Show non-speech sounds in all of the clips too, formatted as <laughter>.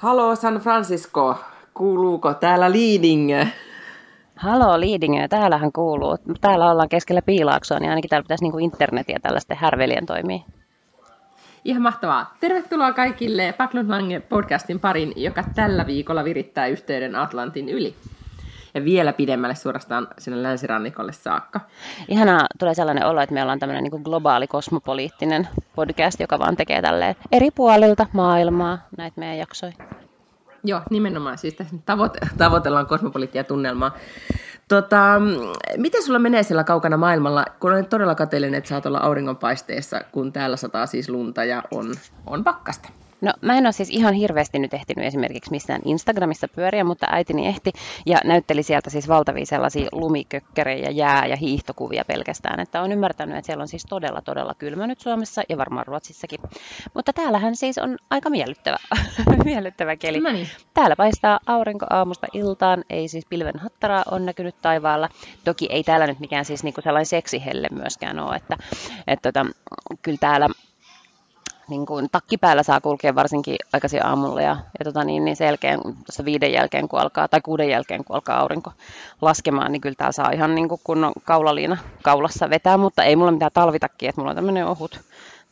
Halo San Francisco, kuuluuko täällä Leading? Halo Liidingö, täällähän kuuluu. Täällä ollaan keskellä piilaaksoa, niin ainakin täällä pitäisi niin internet ja tällaisten härvelien toimia. Ihan mahtavaa. Tervetuloa kaikille Paklund Lange podcastin parin, joka tällä viikolla virittää yhteyden Atlantin yli. Ja vielä pidemmälle suorastaan sinne länsirannikolle saakka. Ihanaa tulee sellainen olo, että me ollaan tämmöinen niin globaali kosmopoliittinen podcast, joka vaan tekee tälleen eri puolilta maailmaa näitä meidän jaksoja. Joo, nimenomaan. Siis tässä tavoite- tavoitellaan kosmopoliittia tunnelmaa. Tota, miten sulla menee siellä kaukana maailmalla, kun olen todella kateellinen, että saat olla auringonpaisteessa, kun täällä sataa siis lunta ja on, on pakkasta? No mä en ole siis ihan hirveästi nyt ehtinyt esimerkiksi missään Instagramissa pyöriä, mutta äitini ehti ja näytteli sieltä siis valtavia sellaisia lumikökkerejä, jää- ja hiihtokuvia pelkästään. Että on ymmärtänyt, että siellä on siis todella todella kylmä nyt Suomessa ja varmaan Ruotsissakin. Mutta täällähän siis on aika miellyttävä, <laughs> miellyttävä keli. No niin. Täällä paistaa aurinko aamusta iltaan, ei siis pilven hattaraa on näkynyt taivaalla. Toki ei täällä nyt mikään siis niinku sellainen seksihelle myöskään ole, että, että tota, kyllä täällä niin kuin takki päällä saa kulkea varsinkin aikaisin aamulla ja, ja tota niin, niin sen jälkeen, tuossa viiden jälkeen kun alkaa, tai kuuden jälkeen kun alkaa aurinko laskemaan, niin kyllä tää saa ihan niin kuin kunnon kaulaliina kaulassa vetää, mutta ei mulla mitään talvitakki, että mulla on tämmöinen ohut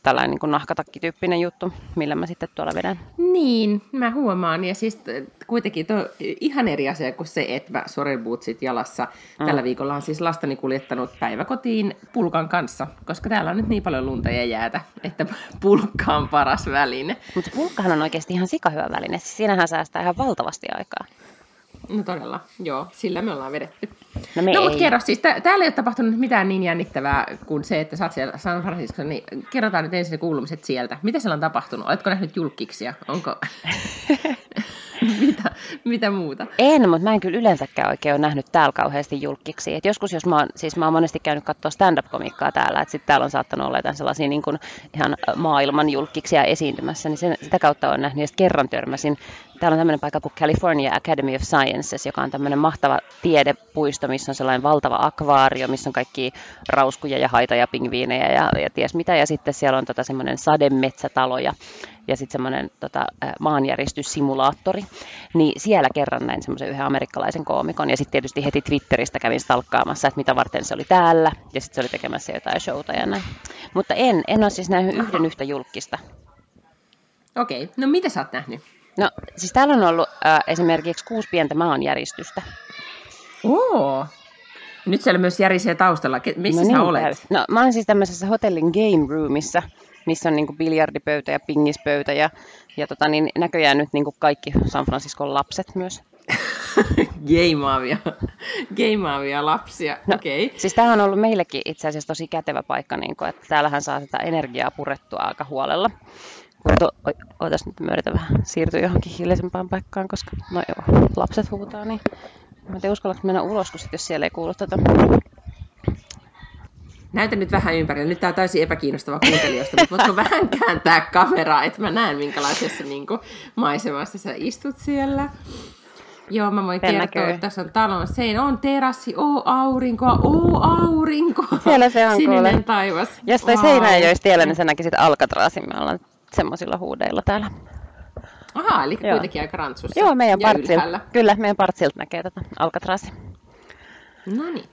tällainen niin nahkatakkityyppinen juttu, millä mä sitten tuolla vedän. Niin, mä huomaan. Ja siis t- kuitenkin to, ihan eri asia kuin se, että mä sorebootsit jalassa. Mm. Tällä viikolla on siis lastani kuljettanut päiväkotiin pulkan kanssa, koska täällä on nyt niin paljon lunta ja jäätä, että <laughs> pulkka on paras väline. Mutta pulkkahan on oikeasti ihan sikahyvä väline. Siis siinähän säästää ihan valtavasti aikaa. No todella, joo, sillä me ollaan vedetty. No me no mutta kerro siis, tä- täällä ei ole tapahtunut mitään niin jännittävää kuin se, että sä oot siellä San Francisco, niin kerrotaan nyt ensin ne kuulumiset sieltä. Mitä siellä on tapahtunut? Oletko nähnyt julkiksia? Onko... <laughs> <laughs> mitä, mitä muuta? En, mutta mä en kyllä yleensäkään oikein ole nähnyt täällä kauheasti julkiksi. Et joskus, jos mä oon, siis mä oon monesti käynyt katsoa stand-up-komikkaa täällä, että sitten täällä on saattanut olla jotain sellaisia niin kuin ihan maailman julkiksia esiintymässä, niin sen, sitä kautta on nähnyt. Ja kerran törmäsin, täällä on tämmöinen paikka kuin California Academy of Sciences, joka on tämmöinen mahtava tiedepuisto, missä on sellainen valtava akvaario, missä on kaikki rauskuja ja haita ja pingviinejä ja, ja ties mitä. Ja sitten siellä on tota semmoinen sademetsätalo ja ja sitten semmoinen tota, maanjäristyssimulaattori, niin siellä kerran näin semmoisen yhden amerikkalaisen koomikon, ja sitten tietysti heti Twitteristä kävin stalkkaamassa, että mitä varten se oli täällä, ja sitten se oli tekemässä jotain showta ja näin. Mutta en, en ole siis nähnyt yhden yhtä julkista. Okei, okay. no mitä sä oot nähnyt? No, siis täällä on ollut äh, esimerkiksi kuusi pientä maanjäristystä. Oo! Nyt siellä myös järisee taustalla. Missä no, sä niin, olet? täällä. No, mä olen siis tämmöisessä hotellin game roomissa, missä on niinku biljardipöytä ja pingispöytä ja, ja tota, niin näköjään nyt niinku kaikki San Franciscon lapset myös. <laughs> Geimaavia, geimaavia lapsia. No, Okei. Okay. Siis tämä on ollut meillekin itse asiassa tosi kätevä paikka, niin kun, että täällähän saa sitä energiaa purettua aika huolella. Mutta ootas nyt yritän vähän siirtyä johonkin hiljaisempaan paikkaan, koska no joo, lapset huutaa, niin mä en tiedä uskallanko mennä ulos, kun sit, jos siellä ei kuulu tätä. Näytä nyt vähän ympärillä. Nyt tää on täysin epäkiinnostava kuuntelijoista, mutta voitko vähän kääntää kameraa, että mä näen minkälaisessa niin kuin, maisemassa sä istut siellä. Joo, mä voin Sen kertoa, näkyy. että tässä on talon sein, on terassi, oo aurinkoa, oo aurinko. Siellä se on, Sininen kuule. taivas. Jos toi Vau. seinä ei olisi tiellä, niin sä näkisit Alcatracin. Me ollaan semmoisilla huudeilla täällä. Aha, eli Joo. kuitenkin aika rantsussa. Joo, meidän partsilta. Kyllä, meidän partsilta näkee tätä Alcatrazia. No niin.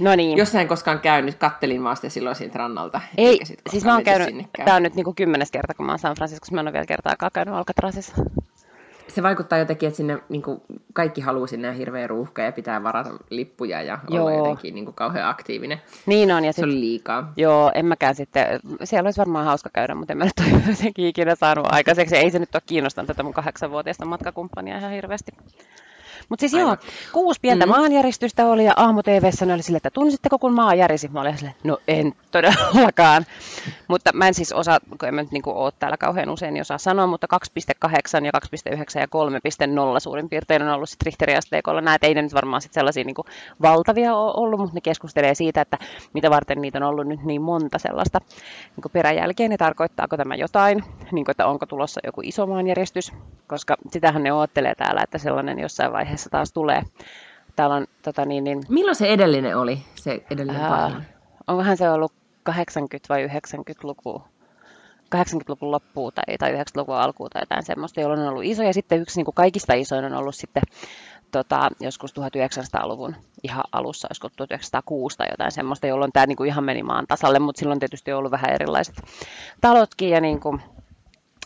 No niin. Jos sä en koskaan käynyt, kattelin vaan sitä silloin siitä rannalta. Ei, siis mä oon käynyt, tää on nyt niinku kymmenes kerta, kun mä oon San Franciscossa, mä en ole vielä kertaakaan käynyt Alcatrazissa. Se vaikuttaa jotenkin, että sinne niin kuin, kaikki haluaa sinne hirveä ruuhka ja pitää varata lippuja ja olla Joo. jotenkin niin kuin, kauhean aktiivinen. Niin on, ja Se sit, oli liikaa. joo, en mäkään sitten, siellä olisi varmaan hauska käydä, mutta en mä nyt ole <laughs> jotenkin ikinä saanut aikaiseksi. Ei se nyt ole kiinnostanut tätä mun kahdeksanvuotiaista matkakumppania ihan hirveästi. Mutta siis Aivan. joo, kuusi pientä Mm. maanjäristystä oli ja aamu TVssä oli sille, että tunsitteko kun maa järisi? Mä olin silleen, no en todellakaan. mutta mä en siis osaa, kun en mä nyt niinku ole täällä kauhean usein, niin osaa sanoa, mutta 2,8 ja 2,9 ja 3,0 suurin piirtein on ollut sitten Richteriasteikolla. Nämä ei ne nyt varmaan sit sellaisia niinku valtavia ole ollut, mutta ne keskustelee siitä, että mitä varten niitä on ollut nyt niin monta sellaista niinku peräjälkeen ja tarkoittaako tämä jotain, niinku, että onko tulossa joku iso maanjäristys, koska sitähän ne oottelee täällä, että sellainen jossain vaiheessa taas tulee. Täällä on tota niin, niin Milloin se edellinen oli, se edellinen Ää, onkohan se ollut 80- vai 90-luku? 80-luvun loppuun tai, tai 90-luvun alkuun tai jotain semmoista, jolloin on ollut isoja. Sitten yksi niin kuin kaikista isoin on ollut sitten tota, joskus 1900-luvun ihan alussa, olisiko 1906 tai jotain semmoista, jolloin tämä niin kuin ihan meni maan tasalle, mutta silloin tietysti on ollut vähän erilaiset talotkin ja niin kuin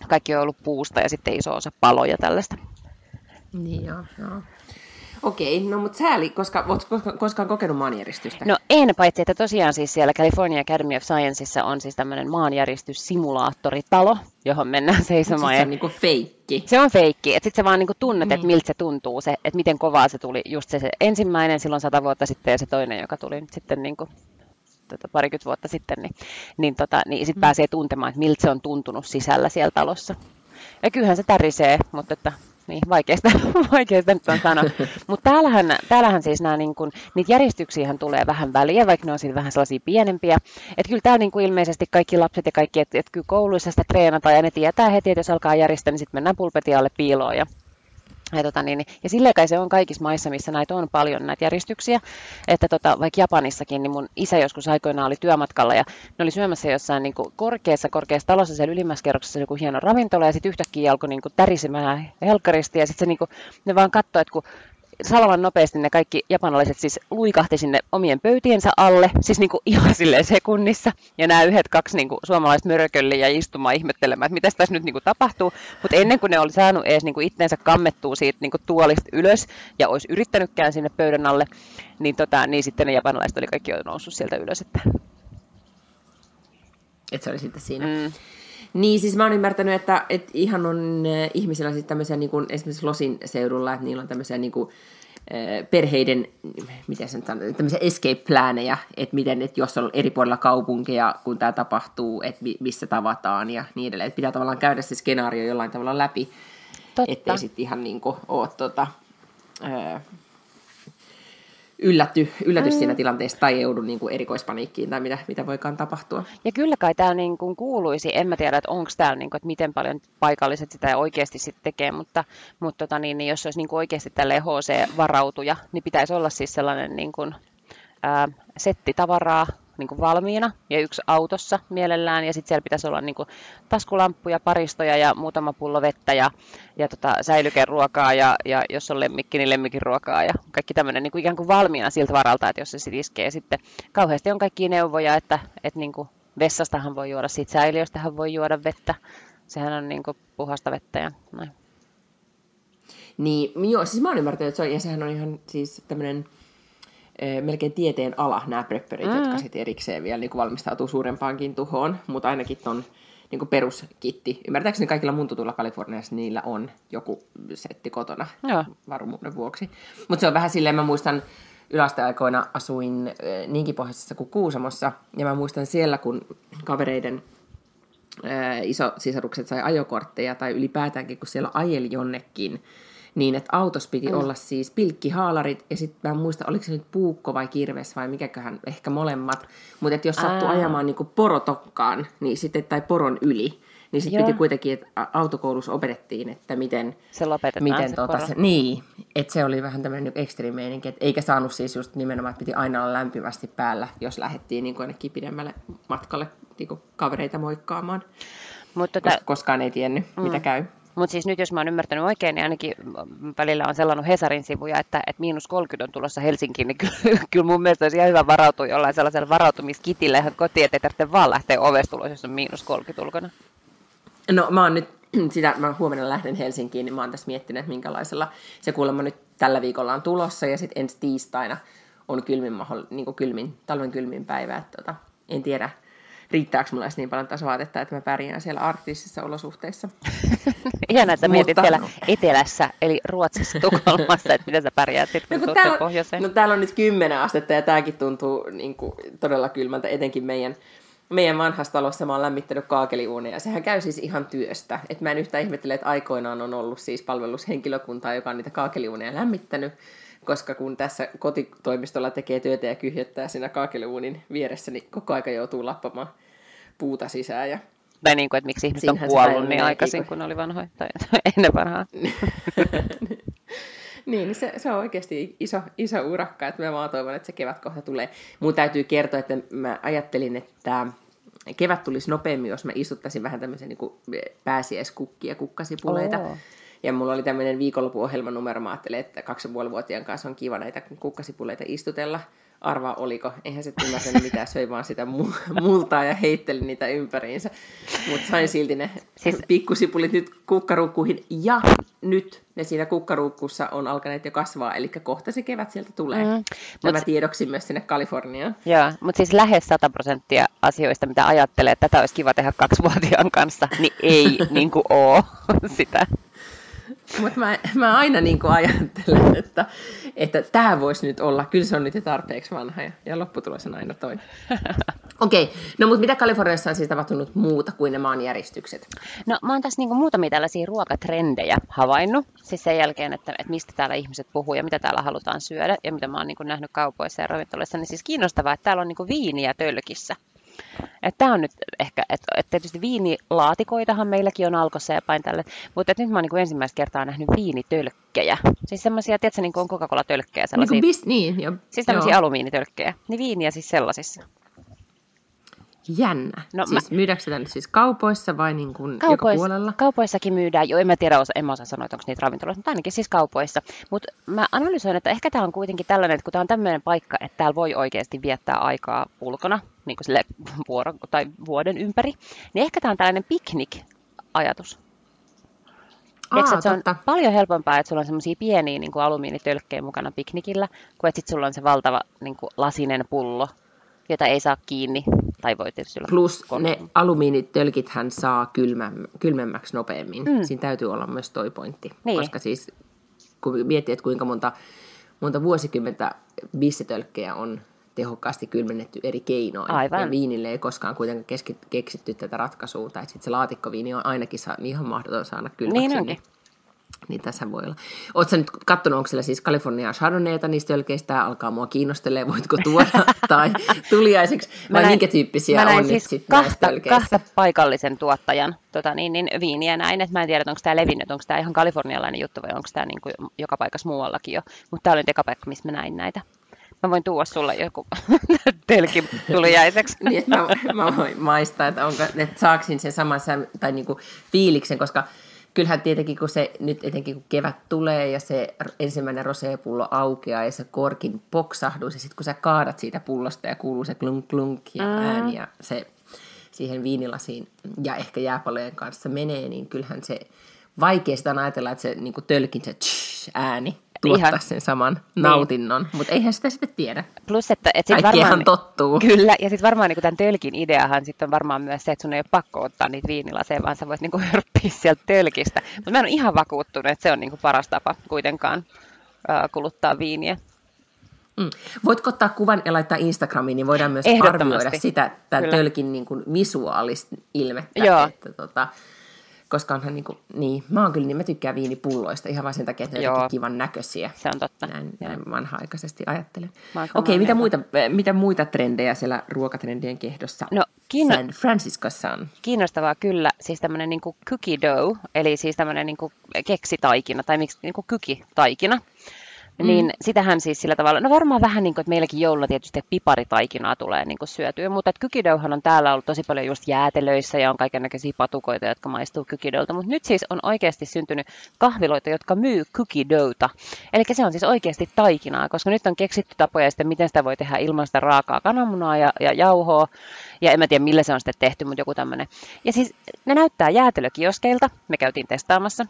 kaikki on ollut puusta ja sitten iso osa paloja tällaista. Niin joo, joo. Okei, no mutta sääli, koska olet koskaan kokenut maanjäristystä? No en, paitsi että tosiaan siis siellä California Academy of Scienceissa on siis tämmöinen maanjäristyssimulaattoritalo, johon mennään seisomaan. se on niinku feikki. Se on feikki, että sitten sä vaan niinku tunnet, niin. että miltä se tuntuu, se, että miten kovaa se tuli just se, se ensimmäinen silloin sata vuotta sitten ja se toinen, joka tuli nyt sitten niinku tota, parikymmentä vuotta sitten, niin, niin, tota, niin sitten mm. pääsee tuntemaan, että miltä se on tuntunut sisällä siellä talossa. Ja kyllähän se tärisee, mutta että niin, vaikeasta, <laughs> vaikeasta nyt on sanoa. Mutta täällähän, täällähän siis nämä, niin kun, niitä järjestyksiä tulee vähän väliä, vaikka ne on sitten vähän sellaisia pienempiä. Että kyllä täällä niin kuin ilmeisesti kaikki lapset ja kaikki, että et kyllä kouluissa sitä treenataan ja ne tietää heti, että jos alkaa järjestää, niin sitten mennään pulpetialle piiloon ja ja, tota, niin, ja silleen kai se on kaikissa maissa, missä näitä on paljon näitä järjestyksiä. Että tota, vaikka Japanissakin, niin mun isä joskus aikoinaan oli työmatkalla ja ne oli syömässä jossain niin kuin korkeassa, korkeassa talossa siellä ylimmässä kerroksessa joku hieno ravintola ja sitten yhtäkkiä alkoi niin kuin tärisemään helkkaristi ja sitten niin ne vaan katsoi, että kun salaman nopeasti ne kaikki japanalaiset siis luikahti sinne omien pöytiensä alle, siis niin kuin ihan silleen sekunnissa. Ja nämä yhdet kaksi niin kuin suomalaiset mörkölliä istumaan ihmettelemään, että mitä tässä nyt niin kuin tapahtuu. Mutta ennen kuin ne oli saanut edes niin kuin itteensä kammettua siitä niin kuin tuolista ylös ja olisi yrittänytkään sinne pöydän alle, niin, tota, niin sitten ne japanalaiset oli kaikki jo noussut sieltä ylös. Että... Et se oli sitten siinä. Mm. Niin, siis mä oon ymmärtänyt, että, että ihan on äh, ihmisillä siis tämmöisiä, niin kuin esimerkiksi Losin seudulla, että niillä on tämmöisiä niin kuin, äh, perheiden, miten sen sanon, tämmöisiä escape-plääneja, että miten, että jos on eri puolilla kaupunkeja, kun tämä tapahtuu, että missä tavataan ja niin edelleen. Että pitää tavallaan käydä se skenaario jollain tavalla läpi, Totta. ettei sitten ihan niin kuin ole tota, äh, yllätty, ylläty mm. siinä tilanteessa tai joudu niin kuin erikoispaniikkiin tai mitä, mitä voikaan tapahtua. Ja kyllä kai tämä niin kuin kuuluisi, en mä tiedä, että onko täällä, niin kuin, että miten paljon paikalliset sitä oikeasti sitten tekee, mutta, mutta tota, niin, niin jos olisi niin kuin oikeasti tälle HC-varautuja, niin pitäisi olla siis sellainen niin kuin, ää, setti tavaraa, niin kuin valmiina ja yksi autossa mielellään. Ja sitten siellä pitäisi olla niin kuin taskulamppuja, paristoja ja muutama pullo vettä ja, ja tota, säilykeruokaa ja, ja jos on lemmikki, niin lemmikin ruokaa ja kaikki tämmöinen niin kuin ikään kuin valmiina siltä varalta, että jos se sitten iskee. Sitten kauheasti on kaikki neuvoja, että, että niin kuin vessastahan voi juoda, siitä säiliöstähän voi juoda vettä. Sehän on niin kuin puhasta vettä ja noin. Niin, joo, siis mä oon ymmärtänyt, että se on, ja sehän on ihan siis tämmöinen melkein tieteen ala nämä prepperit, mm. jotka sitten erikseen vielä niin valmistautuu suurempaankin tuhoon, mutta ainakin ton niin kuin peruskitti. Ymmärtääkseni kaikilla mun tutulla Kaliforniassa niillä on joku setti kotona Joo. varmuuden vuoksi. Mutta se on vähän silleen, mä muistan yläasteaikoina asuin äh, niinkin pohjoisessa kuin Kuusamossa, ja mä muistan siellä, kun kavereiden äh, iso sisarukset sai ajokortteja, tai ylipäätäänkin, kun siellä ajeli jonnekin, niin, että autos piti mm. olla siis pilkkihaalarit, ja sitten mä en muista, oliko se nyt puukko vai kirves vai mikäköhän, ehkä molemmat. Mutta että jos sattuu ajamaan niin porotokkaan, niin sitten, tai poron yli, niin sitten piti kuitenkin, että autokoulussa opetettiin, että miten... Se lopetetaan miten se tuota, se, Niin, että se oli vähän tämmöinen niin ekstriimeininki, että eikä saanut siis just nimenomaan, että piti aina olla lämpimästi päällä, jos lähdettiin niin ainakin pidemmälle matkalle niin kavereita moikkaamaan. Mutta tota... Koskaan ei tiennyt, mm. mitä käy. Mutta siis nyt jos mä oon ymmärtänyt oikein, niin ainakin välillä on sellainen Hesarin sivuja, että, että miinus 30 on tulossa Helsinkiin, niin kyllä, <laughs> kyllä mun mielestä olisi ihan hyvä varautua jollain sellaisella varautumiskitillä ihan kotiin, ettei tarvitse vaan lähteä ovesta tulos, jos on miinus 30 ulkona. No mä oon nyt <clears throat> sitä, mä huomenna lähden Helsinkiin, niin mä oon tässä miettinyt, että minkälaisella se kuulemma nyt tällä viikolla on tulossa, ja sitten ensi tiistaina on kylmin, niin kylmin, talven kylmin päivä, että tota, en tiedä, riittääkö mulla niin paljon tasovaatetta, että mä pärjään siellä arktisissa olosuhteissa. <laughs> Ihan, että mietit Mutta, siellä etelässä, eli Ruotsissa, <laughs> Tukholmassa, että miten sä pärjäät sitten, no, kun täällä, pohjoiseen. No täällä on nyt kymmenen astetta ja tämäkin tuntuu niin kuin, todella kylmältä, etenkin meidän, meidän vanhassa talossa mä oon lämmittänyt kaakeliuunia, ja sehän käy siis ihan työstä. Et mä en yhtään ihmettele, että aikoinaan on ollut siis palvelushenkilökuntaa, joka on niitä kaakeliuunia lämmittänyt, koska kun tässä kotitoimistolla tekee työtä ja kyhjöttää siinä kaakeliuunin vieressä, niin koko aika joutuu lappamaan puuta sisään. Ja tai niin kuin, että miksi ihmiset on kuollut niin aikaisin, kun oli vanhoja, tai <laughs> ennen vanhaa. niin, <laughs> niin se, se on oikeasti iso, iso urakka, että mä vaan toivon, että se kevät kohta tulee. Mun täytyy kertoa, että mä ajattelin, että kevät tulisi nopeammin, jos mä istuttaisin vähän tämmöisen niin pääsiäiskukkia, kukkasipuleita. Oh. Ja mulla oli tämmöinen viikonloppuohjelmanumero, mä ajattelin, että kaksi vuotiaan kanssa on kiva näitä kukkasipuleita istutella. Arvaa oliko, eihän se ymmärtänyt mitään, söi vaan sitä multaa ja heitteli niitä ympäriinsä. Mutta sain silti ne siis... pikkusipulit nyt kukkaruukkuihin ja nyt ne siinä kukkaruukkussa on alkaneet jo kasvaa, eli kohta se kevät sieltä tulee. Mm. Tämä mut... tiedoksi myös sinne Kaliforniaan. Joo, mutta siis lähes 100 prosenttia asioista, mitä ajattelee, että tätä olisi kiva tehdä kaksivuotiaan kanssa, niin ei <laughs> niin kuin ole sitä. <laughs> Mutta mä, mä aina niin kuin ajattelen, että, että tämä voisi nyt olla, kyllä se on nyt jo tarpeeksi vanha ja, ja lopputulos on aina toinen. <laughs> Okei, okay. no mutta mitä Kaliforniassa on siis tapahtunut muuta kuin ne maanjäristykset? No mä oon tässä niin kuin muutamia tällaisia ruokatrendejä havainnut, siis sen jälkeen, että, että mistä täällä ihmiset puhuu ja mitä täällä halutaan syödä ja mitä mä oon niin kuin nähnyt kaupoissa ja ravintoloissa, niin siis kiinnostavaa, että täällä on niin kuin viiniä tölkissä. Tämä on nyt ehkä, että et tietysti viinilaatikoitahan meilläkin on alkossa ja päin tälle, mutta nyt mä oon niin ensimmäistä kertaa nähnyt viinitölkkejä. Siis semmoisia, tiedätkö, niin kuin on Coca-Cola-tölkkejä. Sellaisia, niin, bis, niin jo, Siis tämmöisiä alumiinitölkkejä. Niin viiniä siis sellaisissa. Jännä. No, siis mä... myydäänkö sitä nyt siis kaupoissa vai niin kuin Kaupois, joka puolella? Kaupoissakin myydään. Joo, en mä tiedä, en mä osaa sanoa, että onko niitä ravintoloissa, mutta ainakin siis kaupoissa. Mutta mä analysoin, että ehkä tämä on kuitenkin tällainen, että kun tämä on tämmöinen paikka, että täällä voi oikeasti viettää aikaa ulkona, niin kuin sille <laughs> vuoro, tai vuoden ympäri, niin ehkä tämä on tällainen piknik-ajatus. Aa, se on paljon helpompaa, että sulla on semmoisia pieniä niin kuin alumiinitölkkejä mukana piknikillä, kuin että sit sulla on se valtava niin kuin lasinen pullo, jota ei saa kiinni. Tai voi tietysti olla Plus kolme. ne alumiinitölkit hän saa kylmemmäksi nopeammin. Mm. Siinä täytyy olla myös toi pointti. Niin. Koska siis, kun miettii, että kuinka monta, monta vuosikymmentä bissitölkkejä on tehokkaasti kylmennetty eri keinoin. Aivan. Ja viinille ei koskaan kuitenkaan keskit, keksitty tätä ratkaisua. Tai sitten se laatikkoviini on ainakin saa, ihan mahdoton saada kylmäksi. Niin onkin. Niin tässä voi olla. Oletko nyt katsonut, onko siellä siis Kaliforniaa Chardonnayta niistä jälkeistä, alkaa mua kiinnostelee, voitko tuoda <laughs> tai tuliaiseksi, vai näin, minkä tyyppisiä on siis nyt sitten kahta, kahta paikallisen tuottajan tota, niin, niin, viiniä näin, että mä en tiedä, onko tämä levinnyt, onko tämä ihan kalifornialainen juttu vai onko tämä niin kuin joka paikassa muuallakin jo, mutta tämä oli nyt eka paikka, missä mä näin näitä. Mä voin tuoda sulle joku <laughs> telki tuliaiseksi. <laughs> niin, mä, mä voin maistaa, että, onko, että saaksin sen saman tai niinku fiiliksen, koska kyllähän tietenkin, kun se nyt etenkin kun kevät tulee ja se ensimmäinen roseepullo aukeaa ja se korkin poksahdus ja sitten kun sä kaadat siitä pullosta ja kuuluu se klunk klunk ja mm. ääni ja se siihen viinilasiin ja ehkä jääpalojen kanssa menee, niin kyllähän se vaikeasta on ajatella, että se niin tölkin se tsh, ääni tuottaa Ihan. sen saman niin. nautinnon, mutta eihän sitä sitten tiedä. Plus, että, että sit varmaan, tottuu. Kyllä, ja sitten varmaan niin tämän tölkin ideahan sit on varmaan myös se, että sun ei ole pakko ottaa niitä viinilaseja, vaan sä voit niin <laughs> hörppiä sieltä tölkistä. Mutta mä en ole ihan vakuuttunut, että se on niin paras tapa kuitenkaan äh, kuluttaa viiniä. Mm. Voitko ottaa kuvan ja laittaa Instagramiin, niin voidaan myös arvioida sitä tämän tölkin niin kuin visuaalista ilmettä. Joo. Että, tota, koska onhan niin kuin, niin, mä oon kyllä, niin mä tykkään viinipulloista ihan vain sen takia, että ne on kivan näköisiä. Se on totta. Näin, näin vanha-aikaisesti ajattelen. Okei, okay, mitä muita, mitä muita trendejä siellä ruokatrendien kehdossa no, kiinno... San Franciscossa on? Kiinnostavaa kyllä, siis tämmöinen niin cookie dough, eli siis tämmöinen niin keksitaikina, tai miksi niin kykitaikina. Mm. Niin sitähän siis sillä tavalla, no varmaan vähän niin kuin, että meilläkin joululla tietysti piparitaikinaa tulee niin kuin syötyä, mutta että kykidouhan on täällä ollut tosi paljon just jäätelöissä ja on kaikenlaisia patukoita, jotka maistuu kykidolta, mutta nyt siis on oikeasti syntynyt kahviloita, jotka myy kykidouta. Eli se on siis oikeasti taikinaa, koska nyt on keksitty tapoja sitten, miten sitä voi tehdä ilman sitä raakaa kananmunaa ja, ja jauhoa, ja en mä tiedä millä se on sitten tehty, mutta joku tämmöinen. Ja siis ne näyttää jäätelökioskeilta, me käytiin testaamassa,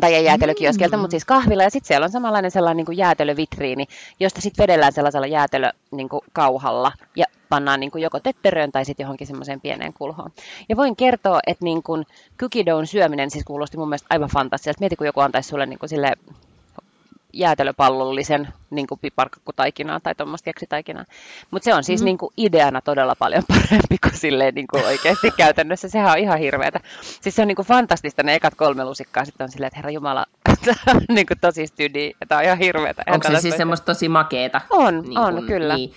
tai ei jäätelökioskelta, mm. mutta siis kahvilla. Ja sitten siellä on samanlainen sellainen niin kuin jäätelövitriini, josta sitten vedellään sellaisella jäätelökauhalla niin ja pannaan niin kuin joko tetteröön tai sitten johonkin semmoiseen pieneen kulhoon. Ja voin kertoa, että niin kuin cookie syöminen siis kuulosti mun mielestä aivan fantastiselta. Mieti, kun joku antaisi sulle niin kuin sille jäätelöpallollisen niin kuin piparkakkutaikinaa tai tuommoista keksitaikinaa. Mutta se on siis mm. niin kuin ideana todella paljon <laughs> parempi kuin silleen niin kuin oikeasti käytännössä. Sehän on ihan hirveätä. Siis se on niin kuin fantastista ne ekat kolme lusikkaa. Sitten on silleen, että herra Jumala, <laughs> niin kuin tosi stydi. Tämä on ihan hirveätä. Onko se siis semmoista tosi makeeta? On, niin on kuin, kyllä. Niin.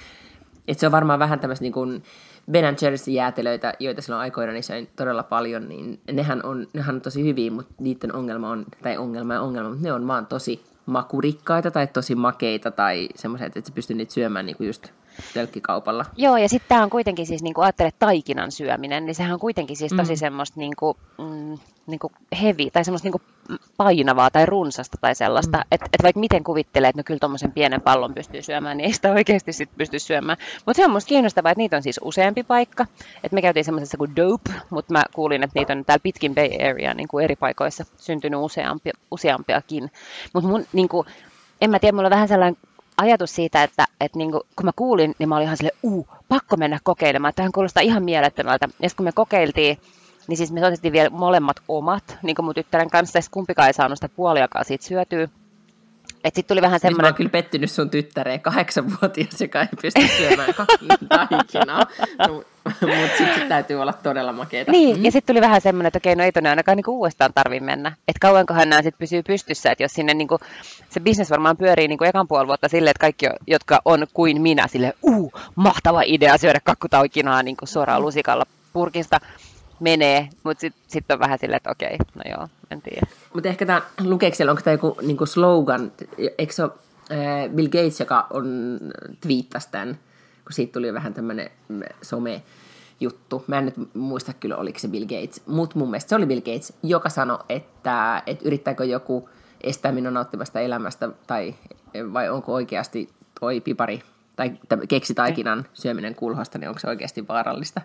Et se on varmaan vähän tämmöistä niin kuin Ben Jerry's jäätelöitä, joita silloin aikoina niin söin todella paljon, niin nehän on, nehän on tosi hyviä, mutta niiden ongelma on, tai ongelma ja ongelma, mutta ne on vaan tosi makurikkaita tai tosi makeita tai semmoisia, että sä pystyt niitä syömään niin kuin just telkkikaupalla. Joo, ja sitten tämä on kuitenkin siis, niin kuin ajattelet taikinan syöminen, niin sehän on kuitenkin siis tosi mm. semmoista niin kuin, mm, niin kuin heavy, tai semmoista niin kuin painavaa tai runsasta tai sellaista, mm. että et vaikka miten kuvittelee, että no kyllä tuommoisen pienen pallon pystyy syömään, niin ei sitä oikeasti sit pysty syömään. Mutta se on musta kiinnostavaa, että niitä on siis useampi paikka. että me käytiin semmoisessa kuin Dope, mutta mä kuulin, että niitä on täällä pitkin Bay Area niin kuin eri paikoissa syntynyt useampi, useampiakin. Mutta mun niin kuin, en mä tiedä, mulla on vähän sellainen ajatus siitä, että, että niin kuin, kun mä kuulin, niin mä olin ihan silleen, uu, pakko mennä kokeilemaan. Tähän kuulostaa ihan mielettömältä. Ja kun me kokeiltiin, niin siis me otettiin vielä molemmat omat, niin kuin mun tyttären kanssa, ja kumpikaan ei saanut sitä puoliakaan siitä syötyä. Et sit tuli vähän semmoinen... Mä oon kyllä pettynyt sun tyttäreen, kahdeksanvuotias, joka ei pysty syömään taikinaa. No, mutta sitten täytyy olla todella makeita. Niin, mm. ja sitten tuli vähän semmoinen, että okei, no ei tonne ainakaan niinku uudestaan tarvi mennä. Että kauankohan nämä sitten pysyy pystyssä, että jos sinne niinku, se bisnes varmaan pyörii niinku ekan puoli vuotta silleen, että kaikki, jotka on kuin minä, sille uu, mahtava idea syödä kakkutaukinaa niinku suoraan lusikalla purkista menee, mutta sitten sit on vähän silleen, että okei, no joo, en tiedä. Mutta ehkä tämä, lukeeko siellä, onko tämä joku niinku slogan, eikö se ole äh, Bill Gates, joka on twiittasi tämän, kun siitä tuli vähän tämmöinen mm, some juttu. Mä en nyt muista kyllä, oliko se Bill Gates, mutta mun mielestä se oli Bill Gates, joka sanoi, että, että yrittääkö joku estää minun nauttimasta elämästä, tai vai onko oikeasti toi pipari tai keksitaikinan syöminen kulhosta, niin onko se oikeasti vaarallista.